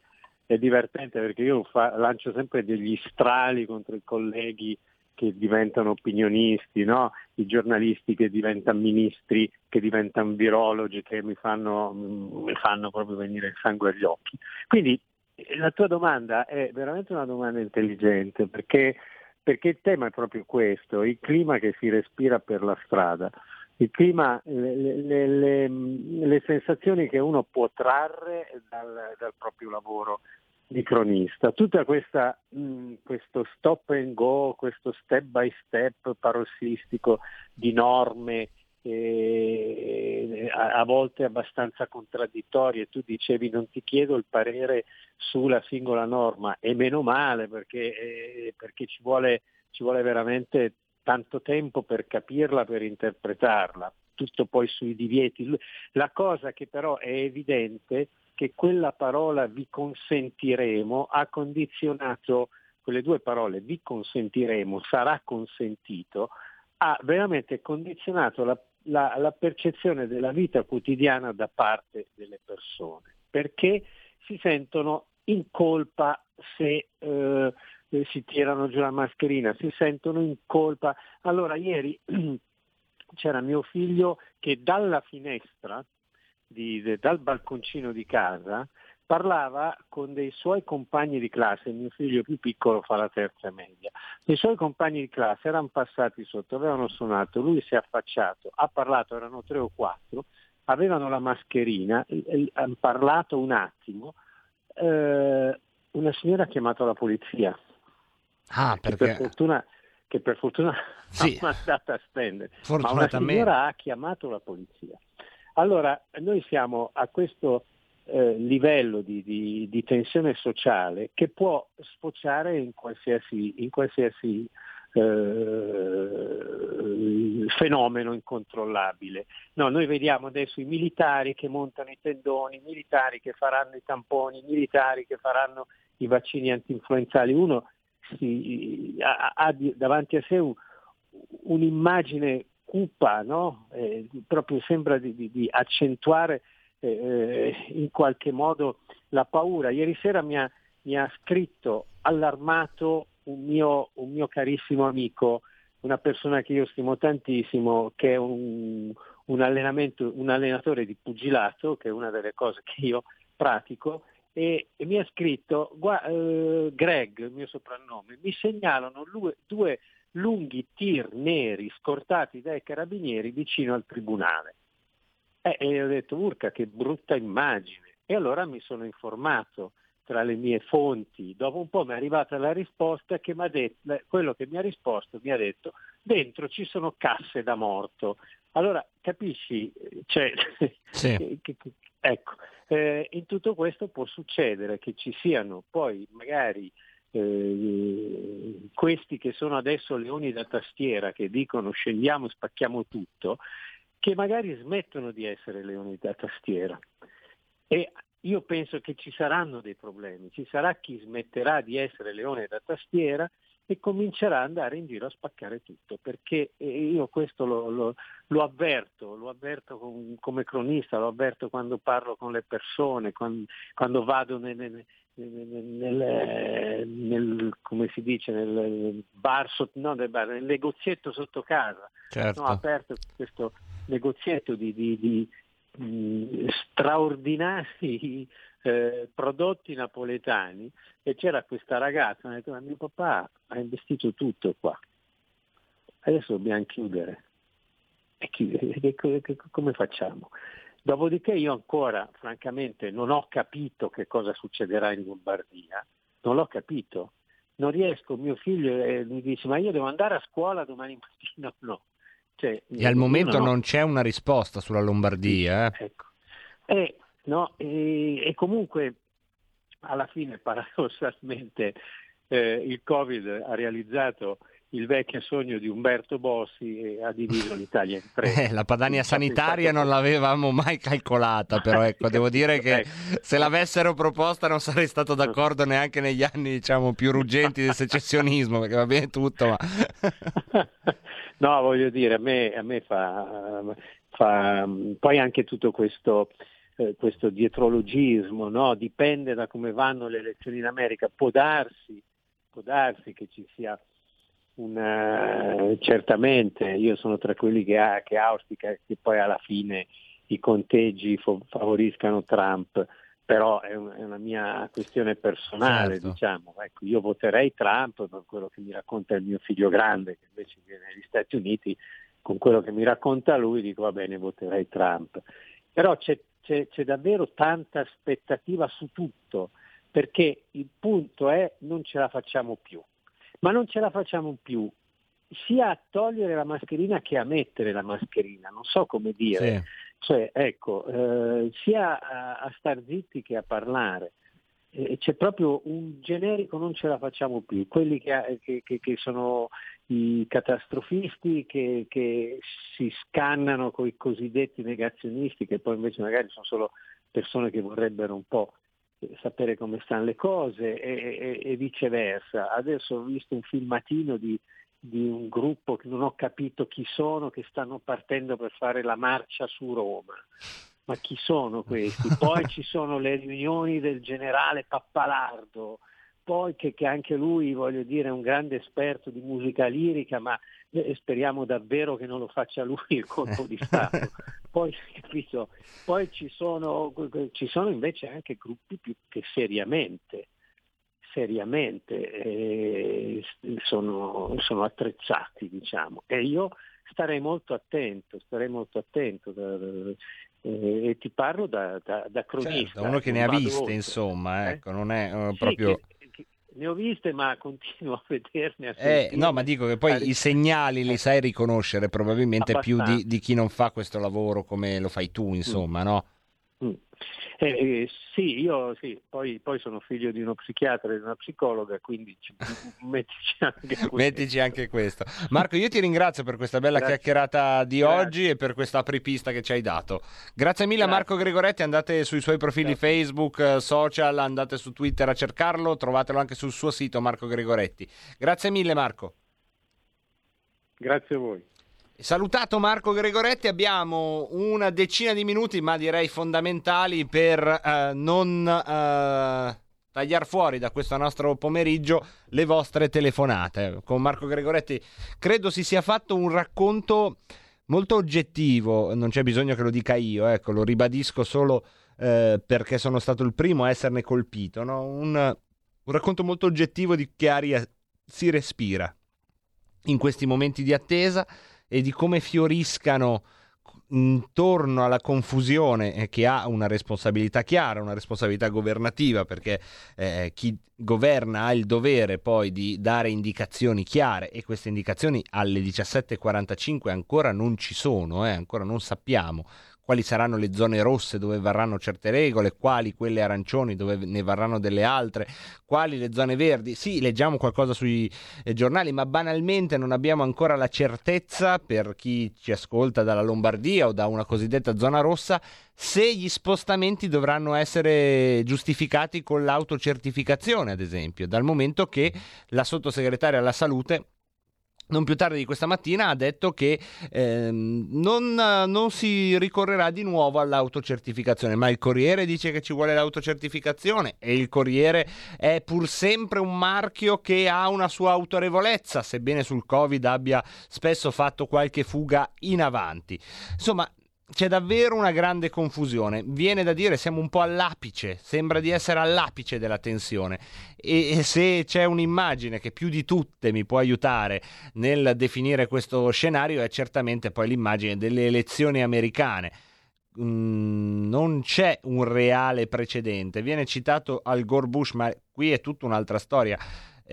è divertente perché io fa- lancio sempre degli strali contro i colleghi che diventano opinionisti, no? i giornalisti che diventano ministri, che diventano virologi, che mi fanno, mi fanno proprio venire il sangue agli occhi. Quindi eh, la tua domanda è veramente una domanda intelligente perché, perché il tema è proprio questo, il clima che si respira per la strada il clima, le, le- le- le sensazioni che uno può trarre dal, dal proprio lavoro di cronista. Questa, mh, questo stop and go, questo step by step parossistico di norme eh, a, a volte abbastanza contraddittorie. Tu dicevi non ti chiedo il parere sulla singola norma e meno male perché, eh, perché ci, vuole, ci vuole veramente tanto tempo per capirla, per interpretarla, tutto poi sui divieti. La cosa che però è evidente è che quella parola vi consentiremo ha condizionato, quelle due parole vi consentiremo, sarà consentito, ha veramente condizionato la, la- la percezione della vita quotidiana da parte delle persone, perché si sentono in colpa se eh, eh, si tirano giù la mascherina, si sentono in colpa. Allora ieri (clears throat) c'era mio figlio che dalla finestra, di- de- dal balconcino di casa, parlava con dei suoi compagni di classe, mio figlio più piccolo fa la terza media, i suoi compagni di classe erano passati sotto, avevano suonato, lui si è affacciato, ha parlato, erano tre o quattro, avevano la mascherina, hanno parlato un attimo, eh, una signora ha chiamato la polizia, Ah, che per perché fortuna, che per fortuna (laughs) Sì. ha mandato a stendere, ma una signora ha chiamato la polizia. Allora, noi siamo a questo eh, livello di, di- di tensione sociale che può sfociare in qualsiasi, in qualsiasi eh, fenomeno incontrollabile. No, noi vediamo adesso i militari che montano i tendoni, i militari che faranno i tamponi, i militari che faranno i vaccini antinfluenzali. Uno si- ha, ha di- davanti a sé un- un'immagine cupa, no? Eh, proprio sembra di, di- di accentuare eh, in qualche modo la paura. Ieri sera mi ha, mi ha scritto allarmato un mio, un mio carissimo amico, una persona che io stimo tantissimo, che è un, un, un allenatore di pugilato, che è una delle cose che io pratico, e, e mi ha scritto, "Gua- eh, Greg, il mio soprannome, mi segnalano lu- due lunghi tir neri scortati dai carabinieri vicino al tribunale. Eh, e io ho detto, urca, che brutta immagine. E allora mi sono informato tra le mie fonti. Dopo un po' mi è arrivata la risposta che mi ha detto, quello che mi ha risposto mi ha detto, dentro ci sono casse da morto. Allora, capisci? Cioè, (laughs) che- che- che- ecco, eh, in tutto questo può succedere che ci siano poi magari eh, questi che sono adesso leoni da tastiera, che dicono scendiamo e spacchiamo tutto, che magari smettono di essere leoni da tastiera. E io penso che ci saranno dei problemi, ci sarà chi smetterà di essere leone da tastiera e comincerà ad andare in giro a spaccare tutto, perché io questo lo, lo- lo avverto, lo avverto con- come cronista, lo avverto quando parlo con le persone, quan- quando, vado nel, nel- nel- nel- come si dice, nel bar, sotto- no, nel, bar, nel negozietto sotto casa. Certo. No, ho aperto questo negozietto di, di- di, mh, straordinari eh, prodotti napoletani e c'era questa ragazza, mi ha detto, "Ma mio papà ha investito tutto qua, adesso dobbiamo chiudere. E chi- che- che- che- come facciamo? Dopodiché io ancora, francamente, non ho capito che cosa succederà in Lombardia, non l'ho capito. Non riesco, mio figlio eh, mi dice, ma io devo andare a scuola domani mattina no? Cioè, E al momento non ho- non c'è una risposta sulla Lombardia. eh. Ecco. E, no, e, e comunque alla fine (laughs) paradossalmente eh, il Covid ha realizzato il vecchio sogno di Umberto Bossi e ha diviso (laughs) l'Italia in tre. Eh, la Padania sanitaria non l'avevamo mai calcolata, però ecco, devo dire che se l'avessero proposta non sarei stato d'accordo neanche negli anni, diciamo, più ruggenti del secessionismo, perché va bene tutto, ma... (laughs) No, voglio dire, a me, a me fa, fa- poi anche tutto questo, eh, questo dietrologismo, no? dipende da come vanno le elezioni in America, può darsi, può darsi che ci sia una, certamente, io sono tra quelli che, ha, che auspica che poi alla fine i conteggi fo- favoriscano Trump, però è, un- è una mia questione personale, Certo. diciamo. Ecco, io voterei Trump per quello che mi racconta il mio figlio grande, che invece viene negli Stati Uniti, con quello che mi racconta lui dico va bene, voterei Trump. Però c'è, c'è- c'è davvero tanta aspettativa su tutto, perché il punto è non ce la facciamo più. Ma non ce la facciamo più sia a togliere la mascherina che a mettere la mascherina, non so come dire. Cioè, ecco, eh, sia a, a star zitti che a parlare. C'è proprio un generico non ce la facciamo più, quelli che, che- che- sono i catastrofisti che, si scannano con i cosiddetti negazionisti, che poi invece magari sono solo persone che vorrebbero un po' sapere come stanno le cose e, e- e viceversa. Adesso ho visto un filmatino di, di un gruppo che non ho capito chi sono, che stanno partendo per fare la marcia su Roma. Ma chi sono questi? Poi ci sono le riunioni del generale Pappalardo, poi che, che anche lui, voglio dire, è un grande esperto di musica lirica, ma eh, speriamo davvero che non lo faccia lui il colpo di Stato. (laughs) Poi, capito, poi ci, sono, ci sono invece anche gruppi più che seriamente, seriamente eh, sono, sono attrezzati, diciamo. E io starei molto attento, starei molto attento da- eh, e ti parlo da, da, da cronista. Certo, uno che ne ha viste, oltre. insomma, Eh? ecco, non è eh, Sì, proprio... che- che ne ho viste, ma continuo a vederne. A Eh, no, ma dico che poi i segnali li sai riconoscere probabilmente più di, Abbastanza. di chi non fa questo lavoro come lo fai tu, insomma, no? Mm. Eh, eh, sì, io sì, poi, poi sono figlio di uno psichiatra e di una psicologa, quindi ci, (laughs) mettici anche questo. Mettici anche questo. Marco, io ti ringrazio per questa bella Grazie. chiacchierata di Grazie. oggi e per questa apripista che ci hai dato. Grazie mille Grazie. Marco Gregoretti, andate sui suoi profili Facebook, eh, social, andate su Twitter a cercarlo, trovatelo anche sul suo sito Marco Gregoretti. Grazie mille Marco. Grazie a voi. Salutato Marco Gregoretti, abbiamo una decina di minuti, ma direi fondamentali per eh, non eh, tagliare fuori da questo nostro pomeriggio le vostre telefonate. Con Marco Gregoretti credo si sia fatto un racconto molto oggettivo, non c'è bisogno che lo dica io, ecco, lo ribadisco solo eh, perché sono stato il primo a esserne colpito, no? un, un racconto molto oggettivo di che aria si respira in questi momenti di attesa e di come fioriscano intorno alla confusione eh, che ha una responsabilità chiara, una responsabilità governativa, perché eh, chi governa ha il dovere poi di dare indicazioni chiare e queste indicazioni alle 17.45 ancora non ci sono, eh, ancora non sappiamo quali saranno le zone rosse dove varranno certe regole, quali quelle arancioni dove ne varranno delle altre, quali le zone verdi. Sì, leggiamo qualcosa sui eh, giornali, ma banalmente non abbiamo ancora la certezza per chi ci ascolta dalla Lombardia o da una cosiddetta zona rossa se gli spostamenti dovranno essere giustificati con l'autocertificazione, ad esempio, dal momento che la sottosegretaria alla salute non più tardi di questa mattina ha detto che ehm, non, non, si ricorrerà di nuovo all'autocertificazione, ma il Corriere dice che ci vuole l'autocertificazione e il Corriere è pur sempre un marchio che ha una sua autorevolezza, sebbene sul Covid abbia spesso fatto qualche fuga in avanti. Insomma, c'è davvero una grande confusione. Viene da dire siamo un po' all'apice, sembra di essere all'apice della tensione. E, e se c'è un'immagine che più di tutte mi può aiutare nel definire questo scenario è certamente poi l'immagine delle elezioni americane. Mm, non c'è un reale precedente. Viene citato Al Gore Bush, ma qui è tutta un'altra storia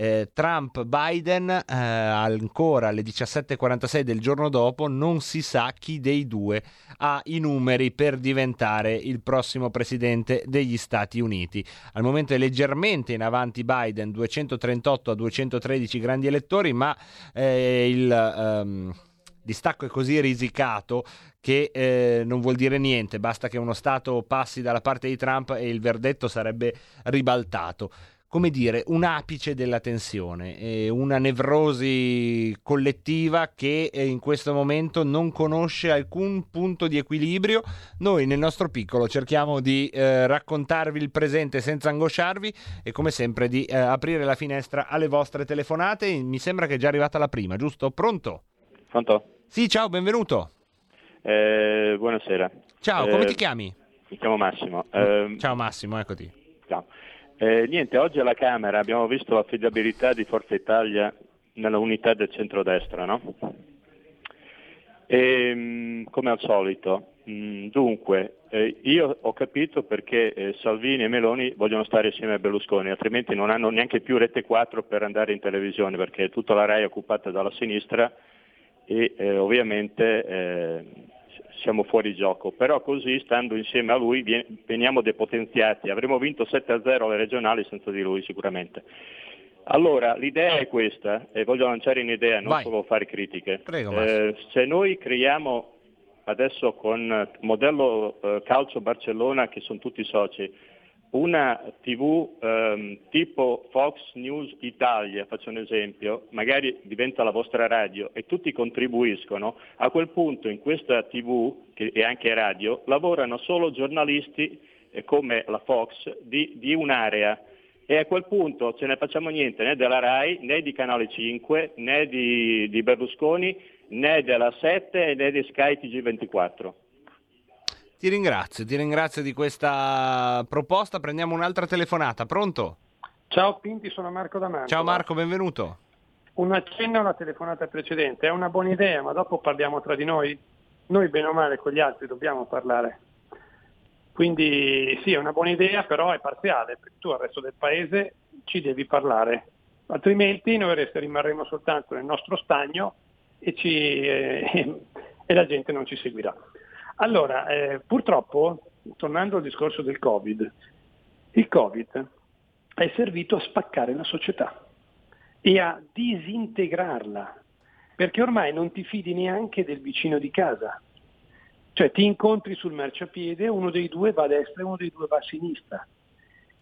eh, Trump-Biden eh, ancora alle 17.46 del giorno dopo non si sa chi dei due ha i numeri per diventare il prossimo presidente degli Stati Uniti. Al momento è leggermente in avanti Biden, 238 a 213 grandi elettori, ma eh, il... Um, distacco è così risicato che eh, non vuol dire niente, basta che uno Stato passi dalla parte di Trump e il verdetto sarebbe ribaltato come dire, un apice della tensione, una nevrosi collettiva che eh, in questo momento non conosce alcun punto di equilibrio. Noi nel nostro piccolo cerchiamo di eh, raccontarvi il presente senza angosciarvi e come sempre di eh, aprire la finestra alle vostre telefonate. Mi sembra che è già arrivata la prima, giusto? Pronto? Pronto? Sì, ciao, benvenuto. Eh, buonasera. Ciao, come ti chiami? Mi chiamo Massimo. ciao Massimo, eccoti. Ciao. Eh, niente, oggi alla Camera abbiamo visto l'affidabilità di Forza Italia nella unità del centrodestra, no? E, mm, come al solito, mm, dunque, eh, io ho capito perché eh, Salvini e Meloni vogliono stare insieme a Berlusconi, altrimenti non hanno neanche più rete 4 per andare in televisione, perché tutta la RAI è occupata dalla sinistra e eh, ovviamente siamo fuori gioco, però così stando insieme a lui veniamo depotenziati, avremmo vinto 7-0 alle regionali senza di lui sicuramente. Allora, l'idea è questa, e voglio lanciare un'idea, non Vai. solo fare critiche. Prego, eh, se noi creiamo adesso con modello eh, Calcio Barcellona, che sono tutti soci, una TV ehm, tipo Fox News Italia, faccio un esempio, magari diventa la vostra radio e tutti contribuiscono, a quel punto in questa TV che è anche radio lavorano solo giornalisti eh, come la Fox di, di un'area e a quel punto ce ne facciamo niente né della RAI né di Canale 5 né di, di Berlusconi né della 7 né di Sky TG24. Ti ringrazio, ti ringrazio di questa proposta. Prendiamo un'altra telefonata. Pronto? Ciao Pinti, sono Marco D'Amato. Ciao Marco, benvenuto. Un accenno alla telefonata precedente. È una buona idea, ma dopo parliamo tra di noi. Noi bene o male con gli altri dobbiamo parlare. Quindi sì, è una buona idea, però è parziale, perché tu al resto del paese ci devi parlare. Altrimenti noi rimarremo soltanto nel nostro stagno e, ci, eh, (laughs) e la gente non ci seguirà. Allora, eh, purtroppo, tornando al discorso del Covid, il Covid è servito a spaccare la società e a disintegrarla, perché ormai non ti fidi neanche del vicino di casa. Cioè ti incontri sul marciapiede, uno dei due va a destra e uno dei due va a sinistra.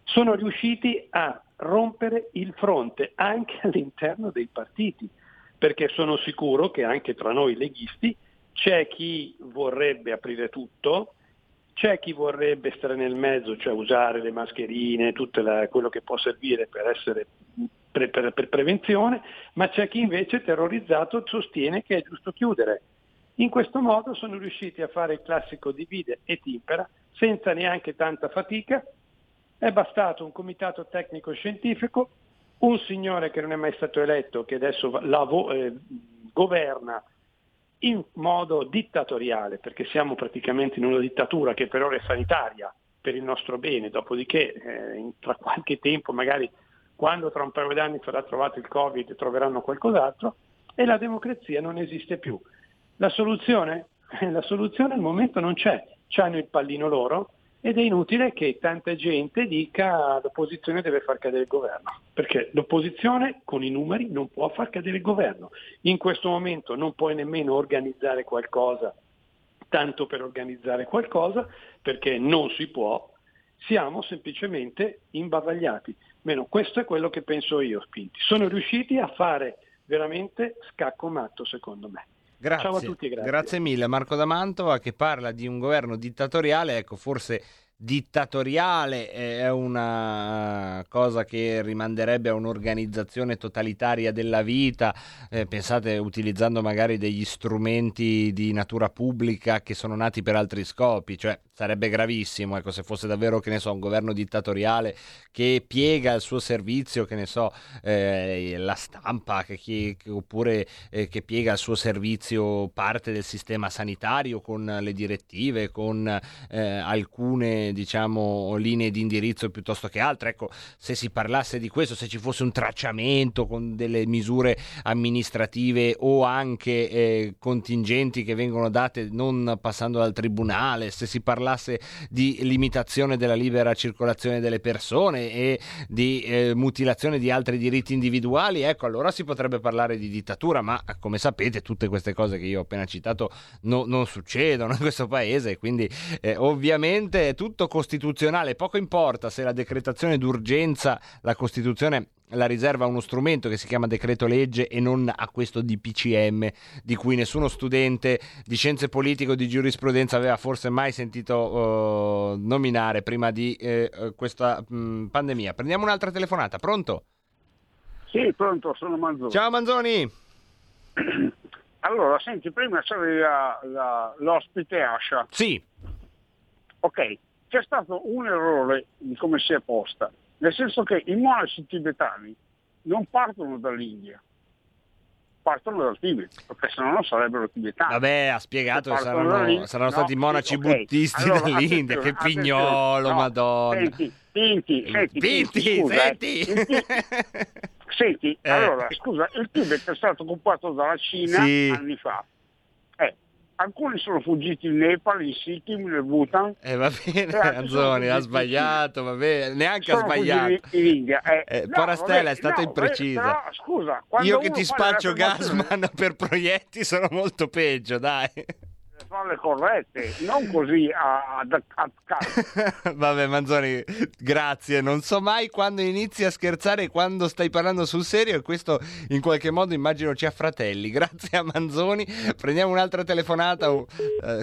Sono riusciti a rompere il fronte anche (laughs) all'interno dei partiti. perché sono sicuro che anche tra noi leghisti c'è chi vorrebbe aprire tutto, c'è chi vorrebbe stare nel mezzo, cioè usare le mascherine, tutto la, quello che può servire per, essere, per, per, per prevenzione, ma c'è chi invece terrorizzato sostiene che è giusto chiudere. In questo modo sono riusciti a fare il classico divide e timpera senza neanche tanta fatica. È bastato un comitato tecnico scientifico, un signore che non è mai stato eletto, che adesso lavo, eh, governa in modo dittatoriale, perché siamo praticamente in una dittatura che per ora è sanitaria, per il nostro bene, dopodiché eh, tra qualche tempo, magari quando tra un paio di anni sarà trovato il Covid, troveranno qualcos'altro, e la democrazia non esiste più. La soluzione? (laughs) La soluzione al momento non c'è, hanno il pallino loro, ed è inutile che tanta gente dica l'opposizione deve far cadere il governo, perché l'opposizione con i numeri non può far cadere il governo. In questo momento non puoi nemmeno organizzare qualcosa tanto per organizzare qualcosa, perché non si può, siamo semplicemente imbavagliati. Meno, questo è quello che penso io, Spinti. Sono riusciti a fare veramente scacco matto, secondo me. Grazie. Ciao a tutti, grazie. grazie mille Marco da Mantova che parla di un governo dittatoriale, ecco forse dittatoriale è una cosa che rimanderebbe a un'organizzazione totalitaria della vita, eh, pensate utilizzando magari degli strumenti di natura pubblica che sono nati per altri scopi, cioè sarebbe gravissimo ecco, se fosse davvero che ne so, un governo dittatoriale che piega il suo servizio, che ne so, eh, la stampa, che, che, oppure eh, che piega il suo servizio parte del sistema sanitario con le direttive, con eh, alcune diciamo, linee di indirizzo piuttosto che altre. Ecco, se si parlasse di questo, se ci fosse un tracciamento con delle misure amministrative o anche eh, contingenti che vengono date non passando dal tribunale, se si parlasse parlasse di limitazione della libera circolazione delle persone e di eh, mutilazione di altri diritti individuali, ecco allora si potrebbe parlare di dittatura, ma come sapete tutte queste cose che io ho appena citato no, non succedono in questo paese, quindi eh, ovviamente è tutto costituzionale, poco importa se la decretazione d'urgenza, la Costituzione la riserva a uno strumento che si chiama decreto legge e non a questo DPCM di cui nessuno studente di scienze politiche o di giurisprudenza aveva forse mai sentito uh, nominare prima di uh, questa mh, pandemia. Prendiamo un'altra telefonata, pronto? Sì, pronto, sono Manzoni. Ciao Manzoni. (clears throat) Allora, senti, prima c'era la, l'ospite Ascia. Sì. Ok, c'è stato un errore di come si è posta nel senso che i monaci tibetani non partono dall'India, partono dal Tibet, perché se no non sarebbero tibetani. Vabbè, ha spiegato che saranno, saranno no, stati monaci okay. buddisti allora, dall'India, che pignolo, no, madonna. Senti, Pinti, senti, Pinti, scusa, senti. Eh, (laughs) senti, eh. allora, scusa, il Tibet è stato occupato dalla Cina sì. anni fa. Eh, alcuni sono fuggiti in Nepal, in Sikkim, nel Bhutan. Eh, va bene, Anzoni, ha sbagliato, va bene, neanche ha sbagliato. In, in India. Eh, eh, no, Porastella vabbè, è stata no, imprecisa. Però, scusa, Io che ti spaccio Gasman (laughs) per proietti sono molto peggio, dai farle corrette, non così a, a. (laughs) Vabbè, Manzoni, grazie. Non so mai quando inizi a scherzare e quando stai parlando sul serio, e questo in qualche modo immagino ci affratelli. (laughs) Grazie a Manzoni. Prendiamo un'altra telefonata, uh,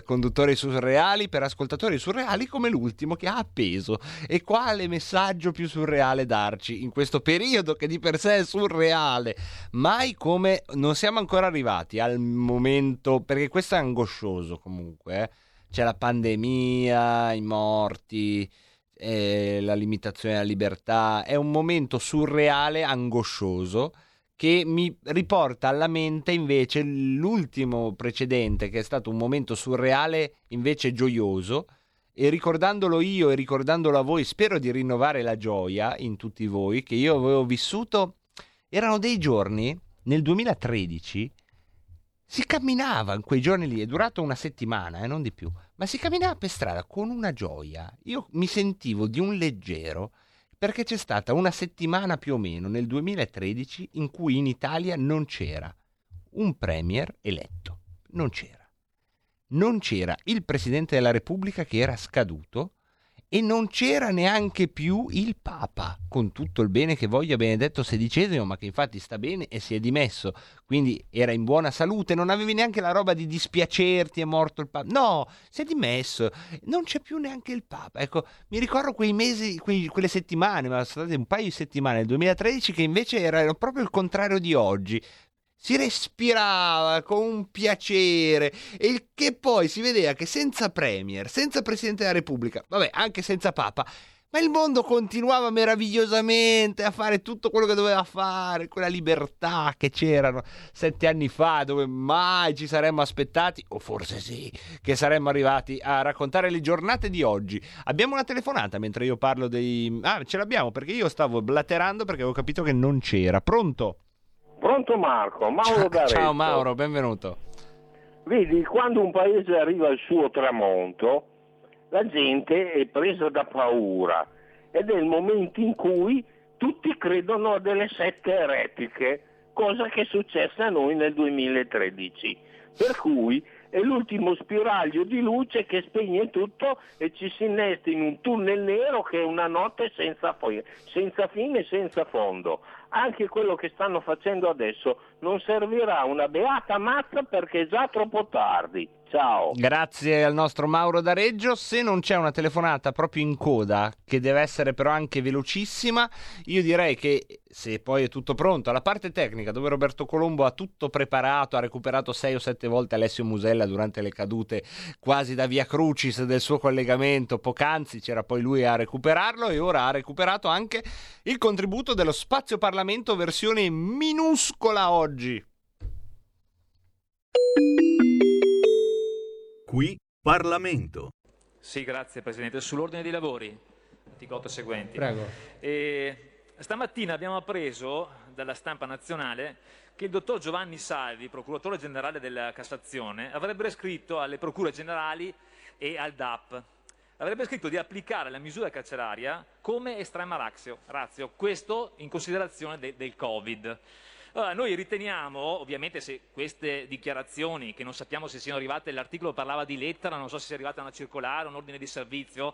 conduttori surreali per ascoltatori surreali come l'ultimo che ha appeso. E quale messaggio più surreale darci in questo periodo che di per sé è surreale? Mai come non siamo ancora arrivati al momento, perché questo è angoscioso comunque. Eh. C'è la pandemia, i morti, eh, la limitazione della libertà. È un momento surreale, angoscioso che mi riporta alla mente invece l'ultimo precedente che è stato un momento surreale invece gioioso e ricordandolo io e ricordandolo a voi spero di rinnovare la gioia in tutti voi che io avevo vissuto erano dei giorni nel 2013 si camminava in quei giorni lì, è durato una settimana, eh, non di più, ma si camminava per strada con una gioia. Io mi sentivo di un leggero perché c'è stata una settimana più o meno nel 2013 in cui in Italia non c'era un premier eletto, non c'era. Non c'era il Presidente della Repubblica che era scaduto e non c'era neanche più il Papa, con tutto il bene che voglia Benedetto XVI, ma che infatti sta bene e si è dimesso, quindi era in buona salute, non avevi neanche la roba di dispiacerti, è morto il Papa. No, si è dimesso, non c'è più neanche il Papa. Ecco, mi ricordo quei mesi, quei- quelle settimane, ma sono state un paio di settimane nel 2013 che invece erano proprio il contrario di oggi. Si respirava con un piacere e il che poi si vedeva che senza Premier, senza Presidente della Repubblica, vabbè, anche senza Papa, ma il mondo continuava meravigliosamente a fare tutto quello che doveva fare, quella libertà che c'erano sette anni fa, dove mai ci saremmo aspettati, o forse sì, che saremmo arrivati a raccontare le giornate di oggi. Abbiamo una telefonata mentre io parlo dei... Ah, ce l'abbiamo perché io stavo blaterando perché avevo capito che non c'era. Pronto? Pronto Marco, Mauro Ciao, D'Arezzo. ciao Mauro, benvenuto. Vedi, quando un paese arriva al suo tramonto, la gente è presa da paura ed è il momento in cui tutti credono a delle sette eretiche, cosa che è successa a noi nel 2013. Per cui è l'ultimo spiraglio di luce che spegne tutto e ci si innesta in un tunnel nero che è una notte senza, fo- senza fine e senza fondo. Anche quello che stanno facendo adesso non servirà una beata mazza perché è già troppo tardi. Ciao. Grazie al nostro Mauro D'Areggio. Se non c'è una telefonata proprio in coda, che deve essere però anche velocissima, io direi che se poi è tutto pronto, alla parte tecnica dove Roberto Colombo ha tutto preparato, ha recuperato sei o sette volte Alessio Musella durante le cadute quasi da via Crucis del suo collegamento, poc'anzi c'era poi lui a recuperarlo e ora ha recuperato anche il contributo dello Spazio Parlamento versione minuscola oggi. Qui Parlamento. Sì, grazie Presidente. Sull'ordine dei lavori, articolo seguenti. Prego. E stamattina abbiamo appreso dalla stampa nazionale che il dottor Giovanni Salvi, procuratore generale della Cassazione, avrebbe scritto alle procure generali e al DAP. Avrebbe scritto di applicare la misura carceraria come estrema razio, razio questo in considerazione de- del Covid. Allora, noi riteniamo, ovviamente, se queste dichiarazioni, che non sappiamo se siano arrivate, l'articolo parlava di lettera, non so se sia arrivata una circolare, un ordine di servizio,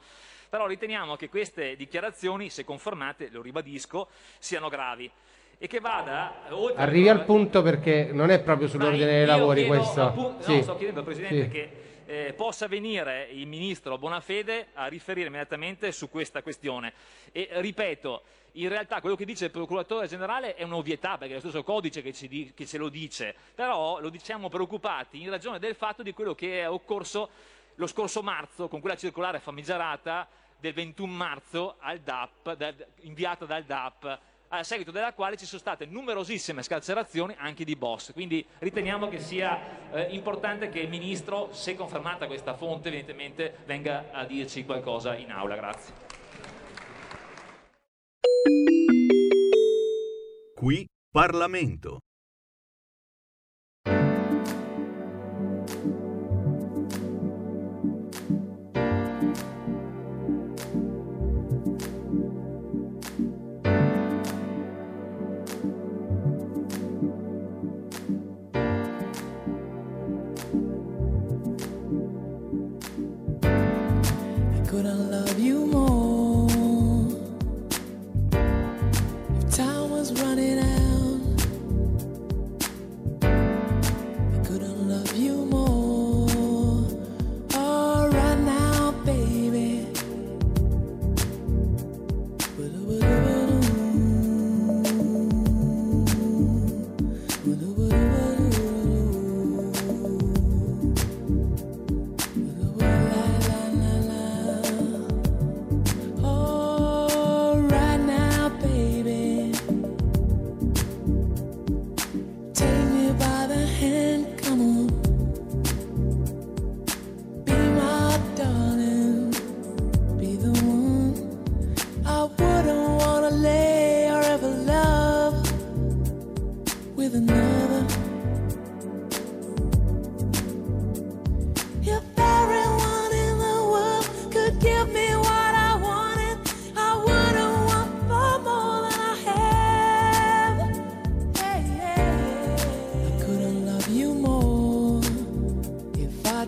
però riteniamo che queste dichiarazioni, se confermate, lo ribadisco, siano gravi e che vada oltre Arrivi al punto perché non è proprio sull'ordine dei lavori chiedo questo. appunto- Sì. no, sto chiedendo al Presidente Sì. che eh, possa venire il Ministro Bonafede a riferire immediatamente su questa questione. E ripeto, in realtà quello che dice il Procuratore Generale è un'ovvietà, perché è lo stesso codice che, di- che ce lo dice, però lo diciamo preoccupati in ragione del fatto di quello che è occorso lo scorso marzo con quella circolare famigerata del 21 marzo DAP, da- inviata dal DAP a seguito della quale ci sono state numerosissime scarcerazioni anche di boss. Quindi riteniamo che sia eh, importante che il Ministro, se confermata questa fonte, evidentemente venga a dirci qualcosa in aula. Grazie. Qui Parlamento. Couldn't love you more.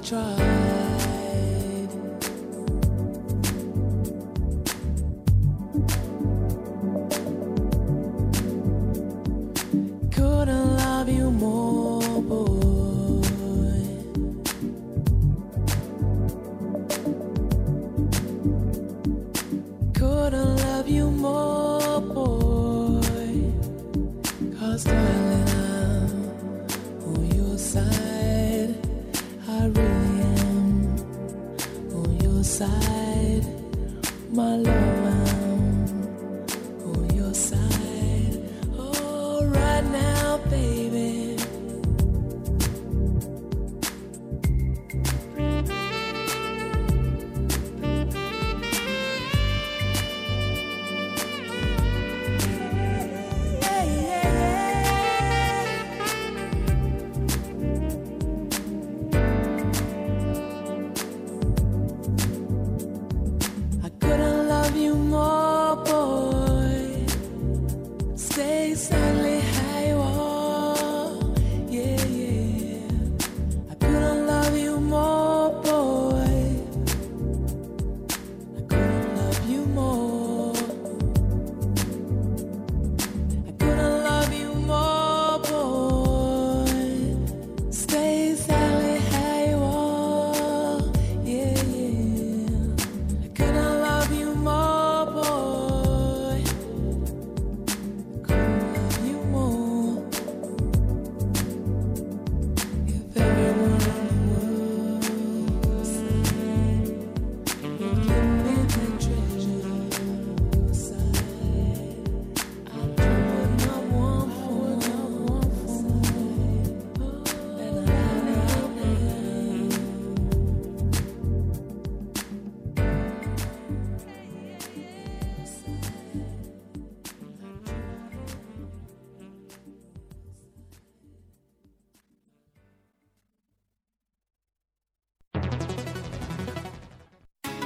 try.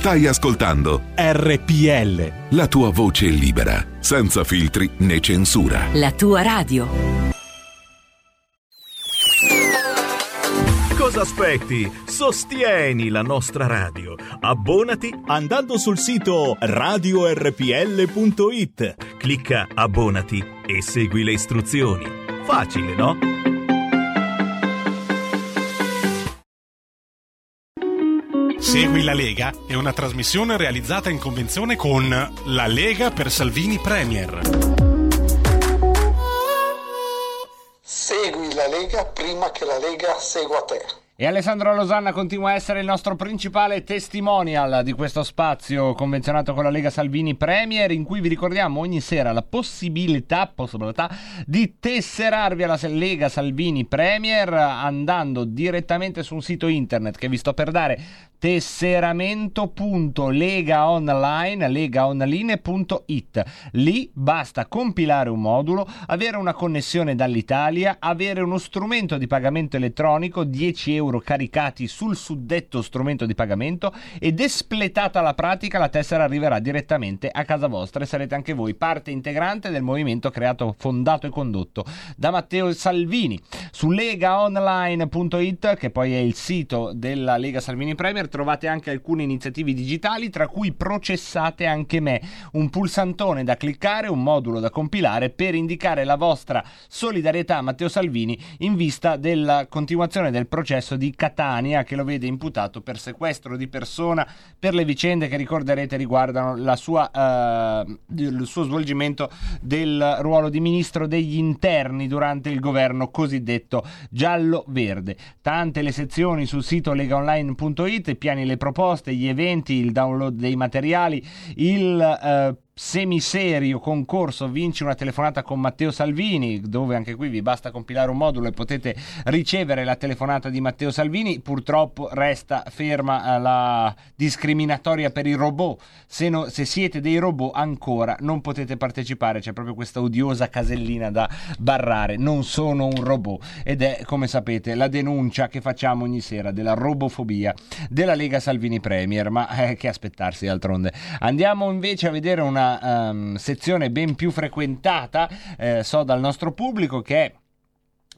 Stai ascoltando RPL. la tua voce libera, senza filtri né censura. La tua radio. Cosa aspetti? Sostieni la nostra radio. Abbonati andando sul sito radiorpl.it. Clicca abbonati e segui le istruzioni. Facile, no? Segui la Lega è una trasmissione realizzata in convenzione con La Lega per Salvini Premier. Segui la Lega prima che la Lega segua te. E Alessandro Losanna continua a essere il nostro principale testimonial di questo spazio convenzionato con la Lega Salvini Premier, in cui vi ricordiamo ogni sera la possibilità, possibilità di tesserarvi alla Lega Salvini Premier andando direttamente su un sito internet che vi sto per dare tesseramento.legaonline legaonline.it lì basta compilare un modulo avere una connessione dall'Italia avere uno strumento di pagamento elettronico 10 euro caricati sul suddetto strumento di pagamento ed espletata la pratica la tessera arriverà direttamente a casa vostra e sarete anche voi parte integrante del movimento creato, fondato e condotto da Matteo Salvini. Su legaonline.it che poi è il sito della Lega Salvini Premier trovate anche alcune iniziative digitali tra cui processate anche me un pulsantone da cliccare un modulo da compilare per indicare la vostra solidarietà a Matteo Salvini in vista della continuazione del processo di Catania che lo vede imputato per sequestro di persona per le vicende che ricorderete riguardano sua, eh, il suo svolgimento del ruolo di ministro degli interni durante il governo cosiddetto giallo-verde. Tante le sezioni sul sito legaonline.it, i piani, le proposte, gli eventi, il download dei materiali, il... Eh, semiserio concorso Vinci una telefonata con Matteo Salvini, dove anche qui vi basta compilare un modulo e potete ricevere la telefonata di Matteo Salvini. Purtroppo resta ferma eh, la discriminatoria per i robot. Se, no- se siete dei robot ancora non potete partecipare, c'è proprio questa odiosa casellina da barrare. Non sono un robot ed è, come sapete, la denuncia che facciamo ogni sera della robofobia della Lega Salvini Premier. Ma eh, che aspettarsi d'altronde. Andiamo invece a vedere una ehm, sezione ben più frequentata, eh, so dal nostro pubblico, che è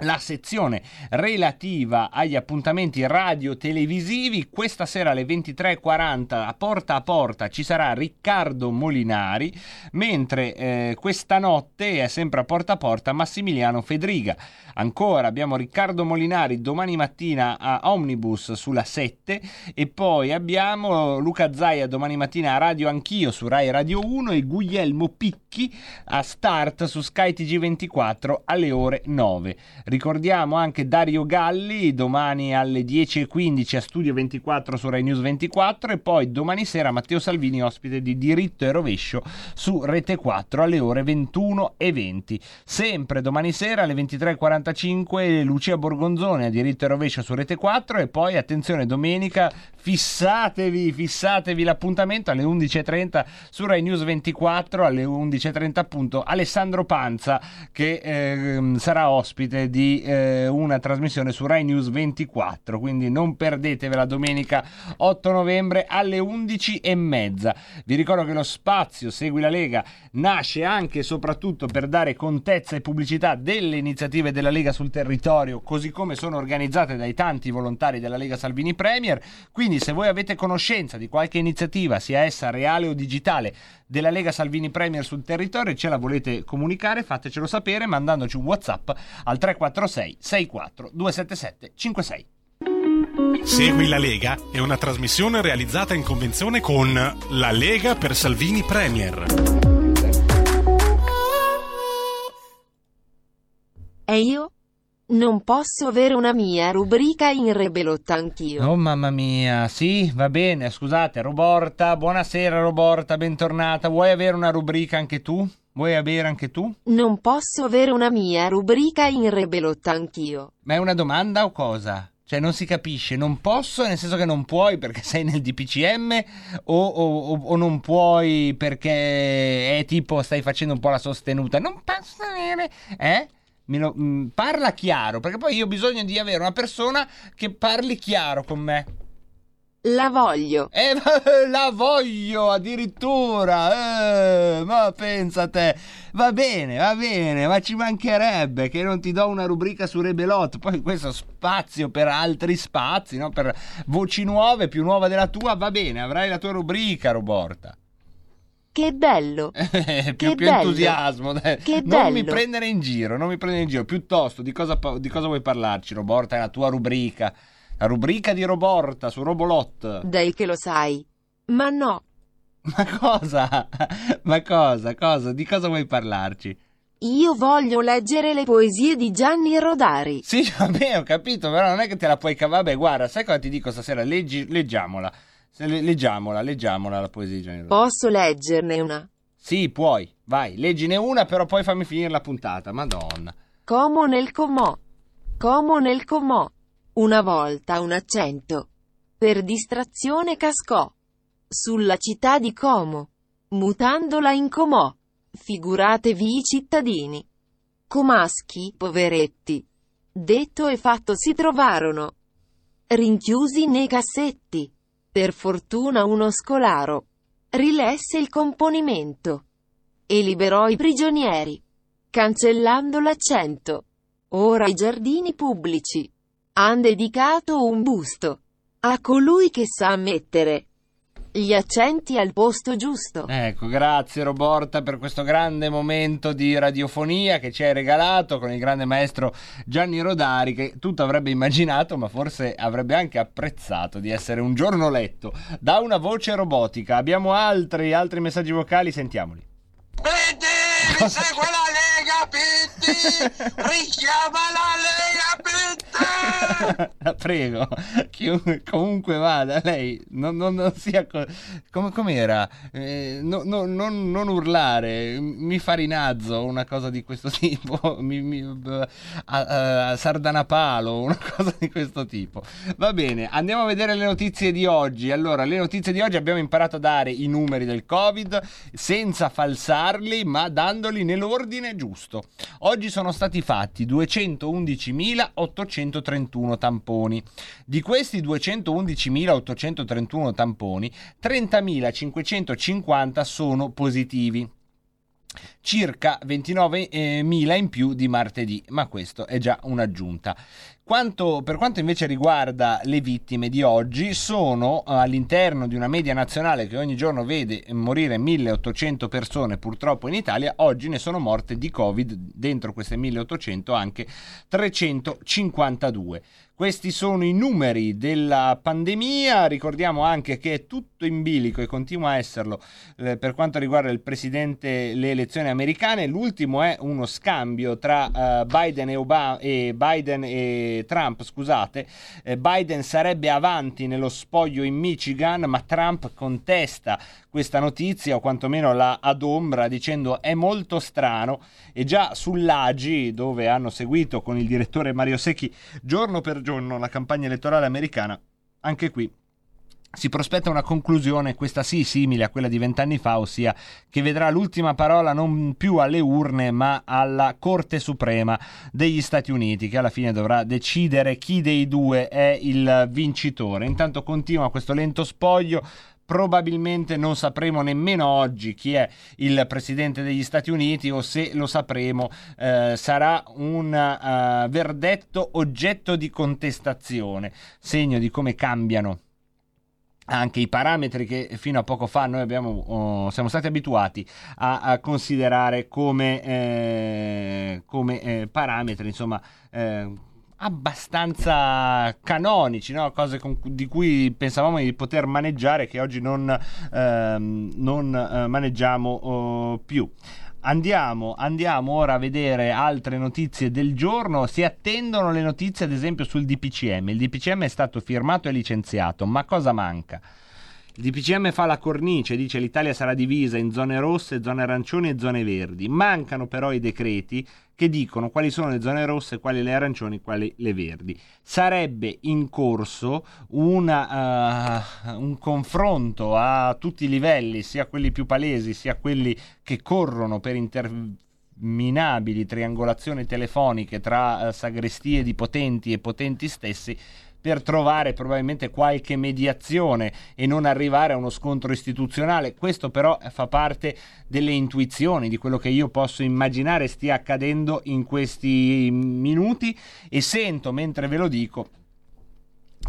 la sezione relativa agli appuntamenti radio-televisivi. Questa sera alle 23.40 a porta a porta ci sarà Riccardo Molinari, mentre eh, questa notte è sempre a porta a porta Massimiliano Fedriga. Ancora abbiamo Riccardo Molinari domani mattina a Omnibus sulla 7 e poi abbiamo Luca Zaia domani mattina a Radio Anch'io su Rai Radio 1 e Guglielmo Picchi a Start su Sky TG24 alle ore 9. Ricordiamo anche Dario Galli domani alle 10.15 a Studio 24 su Rai News 24 e poi domani sera Matteo Salvini ospite di Diritto e Rovescio su Rete 4 alle ore 21.20. Sempre domani sera alle 23.45 Lucia Borgonzone a Diritto e Rovescio su Rete 4 e poi attenzione domenica fissatevi, fissatevi l'appuntamento alle 11.30 su Rai News 24 alle 11.30 appunto Alessandro Panza che ehm, sarà ospite di eh, una trasmissione su Rai News 24 quindi non perdetevela domenica 8 novembre alle 11.30 vi ricordo che lo spazio Segui la Lega nasce anche e soprattutto per dare contezza e pubblicità delle iniziative della Lega sul territorio così come sono organizzate dai tanti volontari della Lega Salvini Premier. Quindi se voi avete conoscenza di qualche iniziativa, sia essa reale o digitale, della Lega Salvini Premier sul territorio e ce la volete comunicare, fatecelo sapere mandandoci un WhatsApp al 346 64 277 56. Segui la Lega è una trasmissione realizzata in convenzione con La Lega per Salvini Premier. E io? Non posso avere una mia rubrica in Rebelot anch'io. Oh mamma mia, sì, va bene, scusate, Roborta, buonasera Roborta, bentornata. Vuoi avere una rubrica anche tu? Vuoi avere anche tu? Non posso avere una mia rubrica in Rebelot anch'io. Ma è una domanda o cosa? Cioè non si capisce, non posso nel senso che non puoi perché (laughs) sei nel DPCM o, o- o- non puoi perché è tipo stai facendo un po' la sostenuta. Non posso avere... Eh? Lo- mm, parla chiaro perché poi io ho bisogno di avere una persona che parli chiaro con me. La voglio. Eh, (laughs) la voglio addirittura. Eh, ma pensa te. Va bene, va bene, ma ci mancherebbe che non ti do una rubrica su Rebelot. Poi questo spazio per altri spazi, no? per voci nuove, più nuova della tua, va bene, avrai la tua rubrica, Roborta. Che bello. (laughs) più, Che più bello. entusiasmo. Che non mi bello. prendere in giro, non mi prendere in giro. Piuttosto, di cosa, di cosa vuoi parlarci, Roborta? È la tua rubrica. Rubrica di Roborta su Robolot. Dai che lo sai. Ma no, Ma cosa? Ma cosa? Cosa? Di cosa vuoi parlarci? io voglio leggere le poesie di Gianni Rodari. Sì, (laughs) vabbè, ho capito, però non è che te la puoi cavare. Vabbè, guarda, sai cosa ti dico stasera? Leggi, leggiamola. Leggiamola, leggiamola la poesia di Gianni Rodari. Posso leggerne una? Sì, puoi. Vai, leggine una, però poi fammi finire la puntata. Madonna. Como nel comò. Como nel comò. Una volta un accento. Per distrazione cascò. Sulla città di Como. Mutandola in comò. Figuratevi i cittadini. Comaschi, poveretti. Detto e fatto si trovarono. Rinchiusi nei cassetti. Per fortuna uno scolaro. Rilesse il componimento. E liberò i prigionieri. Cancellando l'accento. Ora i giardini pubblici. Han dedicato un busto. A colui che sa mettere gli accenti al posto giusto. Ecco, grazie Roborta per questo grande momento di radiofonia che ci hai regalato con il grande maestro Gianni Rodari che tutto avrebbe immaginato ma forse avrebbe anche apprezzato di essere un giorno letto da una voce robotica. Abbiamo altri, altri messaggi vocali, sentiamoli. Segue la Lega Pitti, richiama la Lega Pitti. (laughs) Prego, chiunque, comunque vada, lei non, non- non sia... co- come, com'era? Eh, no- no- non, non urlare, mi farinazzo, una cosa di questo tipo, (laughs) mi, mi- b- a- a- sardanapalo, una (laughs) cosa di questo tipo. Va bene, andiamo a vedere le notizie di oggi. Allora, le notizie di oggi abbiamo imparato a dare i numeri del Covid senza falsarli, ma dandoli nell'ordine giusto. Oggi sono stati fatti 211.831 tamponi. Di questi 211.831 tamponi, 30.550 sono positivi. Circa 29.000 in più di martedì, ma questo è già un'aggiunta. Quanto- per quanto invece riguarda le vittime di oggi, sono eh, all'interno di una media nazionale che ogni giorno vede morire 1800 persone purtroppo in Italia, oggi ne sono morte di Covid dentro queste 1800 anche 352. Questi sono i numeri della pandemia, ricordiamo anche che è tutto in bilico e continua a esserlo eh, per quanto riguarda il presidente le elezioni americane, l'ultimo è uno scambio tra eh, Biden, e Obama, e Biden e Trump, scusate, Eh, Biden sarebbe avanti nello spoglio in Michigan, ma Trump contesta questa notizia o quantomeno la adombra dicendo è molto strano. E già sull'Agi dove hanno seguito con il direttore Mario Secchi giorno per giorno la campagna elettorale americana, anche qui si prospetta una conclusione, questa sì simile a quella di vent'anni fa, ossia che vedrà l'ultima parola non più alle urne ma alla Corte Suprema degli Stati Uniti, che alla fine dovrà decidere chi dei due è il vincitore. Intanto continua questo lento spoglio. Probabilmente non sapremo nemmeno oggi chi è il presidente degli Stati Uniti o se lo sapremo eh, sarà un eh, verdetto oggetto di contestazione, segno di come cambiano anche i parametri che fino a poco fa noi abbiamo, oh, siamo stati abituati a, a considerare come, eh, come eh, parametri, insomma, eh, abbastanza canonici, no? cose con- di cui pensavamo di poter maneggiare che oggi non, ehm, non eh, maneggiamo oh, più. Andiamo, andiamo ora a vedere altre notizie del giorno. Si attendono le notizie, ad esempio, sul DPCM. Il DPCM è stato firmato e licenziato, ma cosa manca? Il DPCM fa la cornice, dice l'Italia sarà divisa in zone rosse, zone arancioni e zone verdi. Mancano però i decreti che dicono quali sono le zone rosse, quali le arancioni, quali le verdi. Sarebbe in corso una, eh, un confronto a tutti i livelli, sia quelli più palesi, sia quelli che corrono per interminabili triangolazioni telefoniche tra eh, sagrestie di potenti e potenti stessi per trovare probabilmente qualche mediazione e non arrivare a uno scontro istituzionale. Questo però fa parte delle intuizioni di quello che io posso immaginare stia accadendo in questi minuti e sento mentre ve lo dico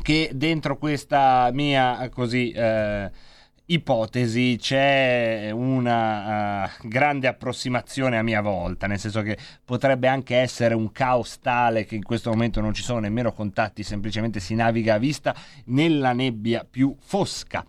che dentro questa mia così eh, ipotesi c'è una uh, grande approssimazione a mia volta, nel senso che potrebbe anche essere un caos tale che in questo momento non ci sono nemmeno contatti, semplicemente si naviga a vista nella nebbia più fosca.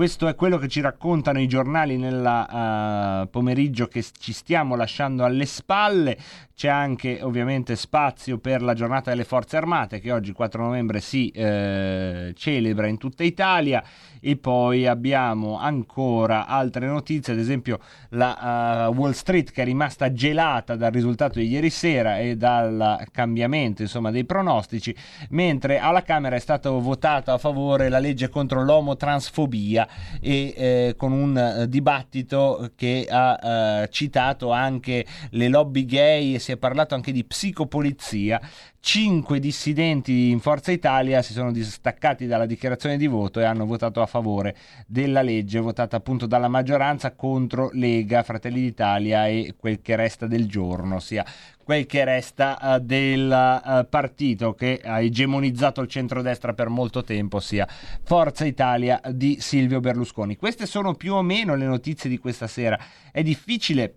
Questo è quello che ci raccontano i giornali nel uh, pomeriggio che ci stiamo lasciando alle spalle. C'è anche ovviamente spazio per la giornata delle forze armate che oggi 4 novembre si eh, celebra in tutta Italia e poi abbiamo ancora altre notizie, ad esempio la uh, Wall Street che è rimasta gelata dal risultato di ieri sera e dal cambiamento insomma, dei pronostici, mentre alla Camera è stato votato a favore la legge contro l'omotransfobia e eh, con un eh, dibattito che ha eh, citato anche le lobby gay e si è parlato anche di psicopolizia. Cinque dissidenti in Forza Italia si sono distaccati dalla dichiarazione di voto e hanno votato a favore della legge votata appunto dalla maggioranza contro Lega, Fratelli d'Italia e quel che resta del giorno, ossia quel che resta uh, del uh, partito che ha egemonizzato il centrodestra per molto tempo, ossia Forza Italia di Silvio Berlusconi. Queste sono più o meno le notizie di questa sera. È difficile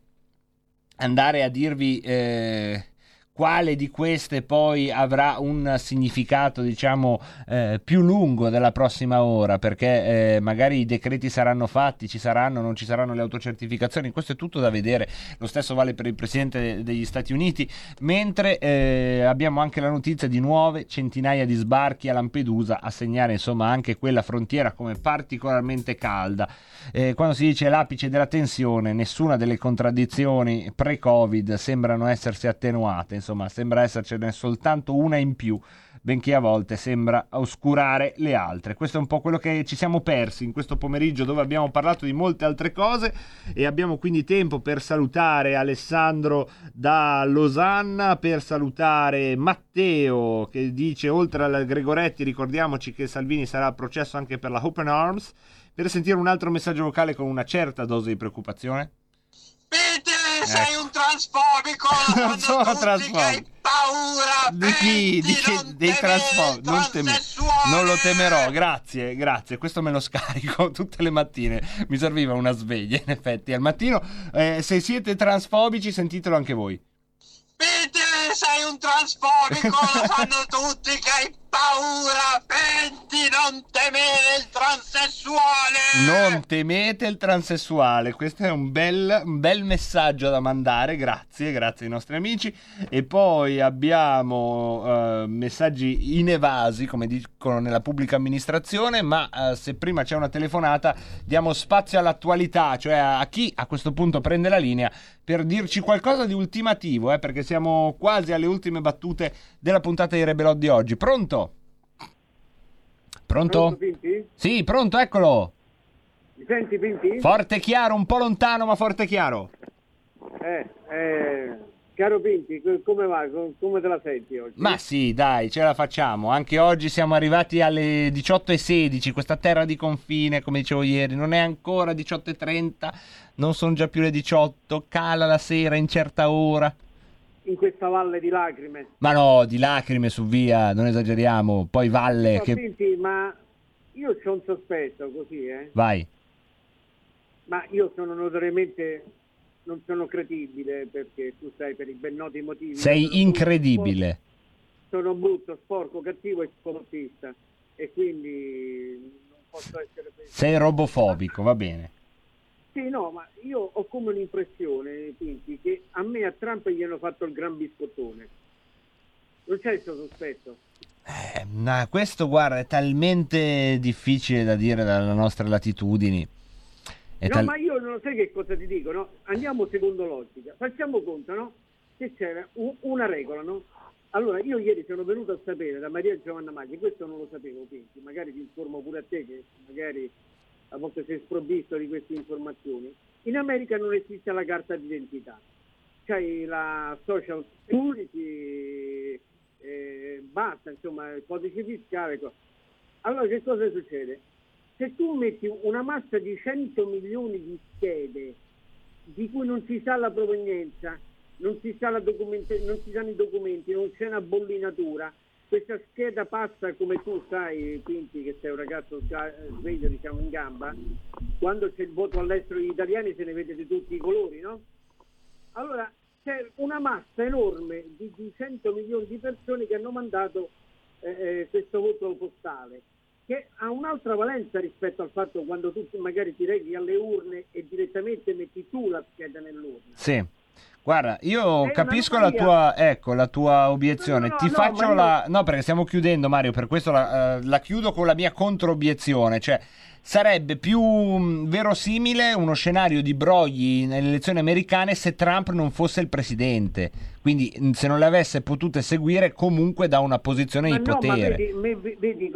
andare a dirvi eh, quale di queste poi avrà un significato diciamo eh, più lungo della prossima ora perché eh, magari i decreti saranno fatti ci saranno non ci saranno le autocertificazioni questo è tutto da vedere lo stesso vale per il presidente degli Stati Uniti mentre eh, abbiamo anche la notizia di nuove centinaia di sbarchi a Lampedusa a segnare insomma anche quella frontiera come particolarmente calda. Eh, quando si dice l'apice della tensione nessuna delle contraddizioni pre-covid sembrano essersi attenuate insomma sembra essercene soltanto una in più benché a volte sembra oscurare le altre. Questo è un po' quello che ci siamo persi in questo pomeriggio dove abbiamo parlato di molte altre cose e abbiamo quindi tempo per salutare Alessandro da Losanna, per salutare Matteo che dice oltre al Gregoretti ricordiamoci che Salvini sarà al processo anche per la Open Arms, per sentire un altro messaggio vocale con una certa dose di preoccupazione. Sei un transfobico, (laughs) Non sono hai paura, Di chi? Di chi? Dei transfobi. Non, teme- non lo temerò, grazie, grazie. Questo me lo scarico (laughs) tutte le mattine. Mi serviva una sveglia, in effetti, al mattino. Eh, se siete transfobici, sentitelo anche voi. Peter, sei un transfobico, lo fanno tutti che hai paura, penti, non temere il transessuale. Non temete il transessuale. Questo è un bel, un bel messaggio da mandare. Grazie, grazie ai nostri amici. E poi abbiamo eh, messaggi inevasi, come dicono nella pubblica amministrazione. Ma eh, se prima c'è una telefonata, diamo spazio all'attualità, cioè a, chi a questo punto prende la linea per dirci qualcosa di ultimativo, eh, perché siamo quasi alle ultime battute della puntata di Rebelot di oggi. Pronto? Pronto? Pronto? Sì, pronto, eccolo. Mi senti, Pinti? Forte chiaro, un po' lontano, ma forte chiaro. Eh, eh, caro Pinti, co- come va? Co- Come te la senti oggi? Ma sì, dai, ce la facciamo. Anche oggi siamo arrivati alle 18.16, questa terra di confine, come dicevo ieri, non è ancora 18.30, non sono già più le 18, cala la sera in certa ora. In questa valle di lacrime. Ma no, di lacrime su via, non esageriamo. Poi valle, No, che... Pinti, ma io ho un sospetto così, eh? Vai. Ma io sono notoriamente... Non sono credibile perché tu sai per i ben noti motivi. Sei incredibile. sono brutto, sporco, cattivo e sportista e quindi non posso essere. Sei robofobico, va bene. Sì, no, ma io ho come un'impressione, Pinti, che a me a Trump gli hanno fatto il gran biscottone. Non c'è il suo sospetto. Eh, ma questo, guarda, è talmente difficile da dire dalle nostre latitudini. È no, tal- ma io non sai che cosa ti dico, no? Andiamo secondo logica. Facciamo conto, no? Che c'era un- una regola, no? Allora, io ieri sono venuto a sapere da Maria Giovanna Maggi, questo non lo sapevo, Pinti, magari ti informo pure a te che magari a volte sei sprovvisto di queste informazioni. In America non esiste la carta d'identità. C'hai la social security, eh, basta, insomma, il codice fiscale. Allora che cosa succede? Se tu metti una massa di 100 milioni di schede di cui non si sa la provenienza, non si, sa la documenta- non si sanno i documenti, non c'è una bollinatura, questa scheda passa come tu sai, Pinti, che sei un ragazzo sca- sveglio diciamo in gamba, quando c'è il voto all'estero degli italiani se ne vede di tutti i colori, no? Allora c'è una massa enorme di, di 100 milioni di persone che hanno mandato eh, eh, questo voto postale, che ha un'altra valenza rispetto al fatto quando tu magari ti reghi alle urne e direttamente metti tu la scheda nell'urna. Sì. Guarda, io una capisco la tua, ecco, la tua obiezione. No, Ti no, faccio la. No, perché stiamo chiudendo, Mario. Per questo la, eh, la chiudo con la mia controobiezione. Cioè, sarebbe più mh, verosimile uno scenario di brogli nelle elezioni americane se Trump non fosse il presidente. Quindi, mh, se non le avesse potute seguire comunque da una posizione Ma di potere. vedi, vedi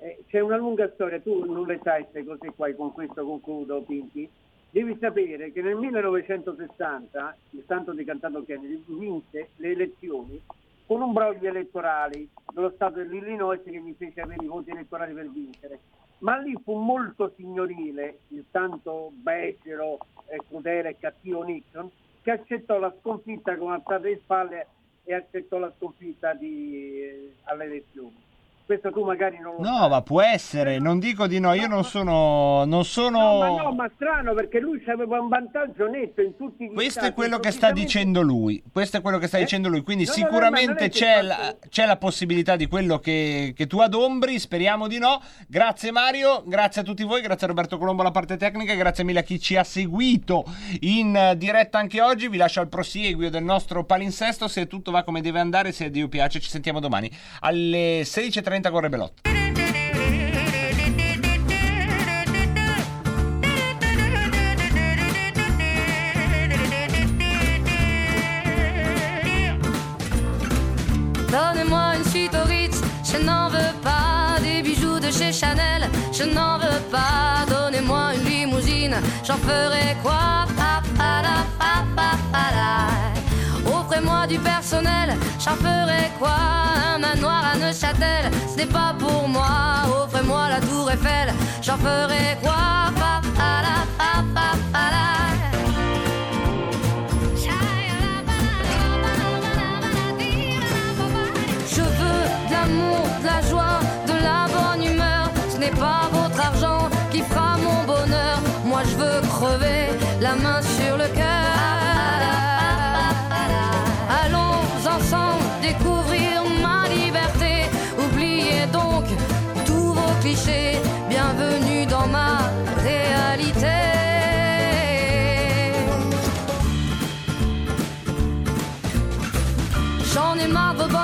eh, c'è una lunga storia, tu non le sai queste cose qua, e con questo concludo, Pinti. Devi sapere che nel 1960 il tanto decantato Kennedy vinse le elezioni con un broglio elettorali dello Stato dell'Illinois che mi fece avere i voti elettorali per vincere. Ma lì fu molto signorile il tanto becero, eh, crudele e cattivo Nixon che accettò la sconfitta con alzate le spalle e accettò la sconfitta di, eh, alle elezioni. Questo tu magari non lo No, ma può essere, non dico di no, io non sono... Non sono... No, ma no, ma strano perché lui aveva un vantaggio netto in tutti gli Questo stati, è quello che sta dicendo lui, questo è quello che sta Eh? dicendo lui, quindi No, no, no, sicuramente c'è, la, c'è la possibilità di quello che, che tu adombri, speriamo di no. Grazie Mario, grazie a tutti voi, grazie a Roberto Colombo alla parte tecnica, grazie mille a chi ci ha seguito in diretta anche oggi, vi lascio al prosieguio del nostro palinsesto, se tutto va come deve andare, se Dio piace ci sentiamo domani alle 16.30 con Rebelotto. Donnez-moi une suite au Ritz, je n'en veux pas. Des bijoux de chez Chanel, je n'en veux pas. Donnez-moi une limousine, j'en ferai quoi? Pa, pa, pa. Du personnel, j'en ferai quoi Un manoir à Neuchâtel, ce n'est pas pour moi. Offrez-moi la tour Eiffel, j'en ferai quoi. Je veux de l'amour, de la joie, de la bonne humeur. Ce n'est pas votre argent qui fera mon bonheur. Moi je veux crever la main sur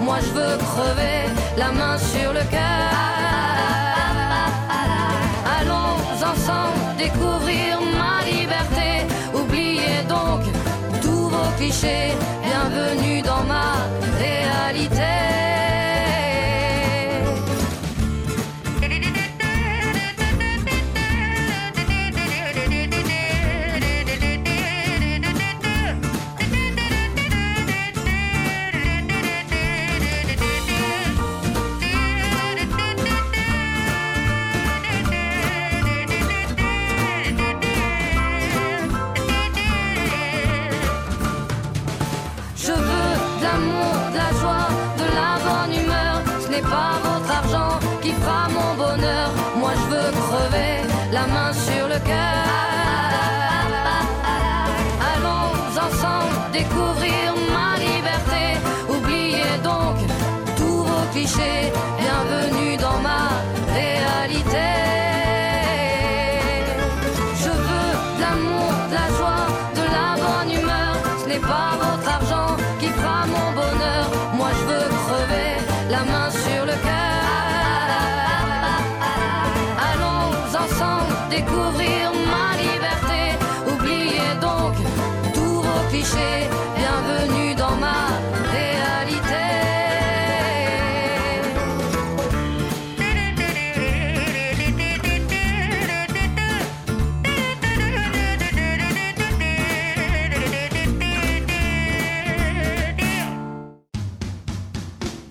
Moi je veux crever la main sur le cœur. Allons ensemble découvrir ma liberté. Oubliez donc tous vos clichés.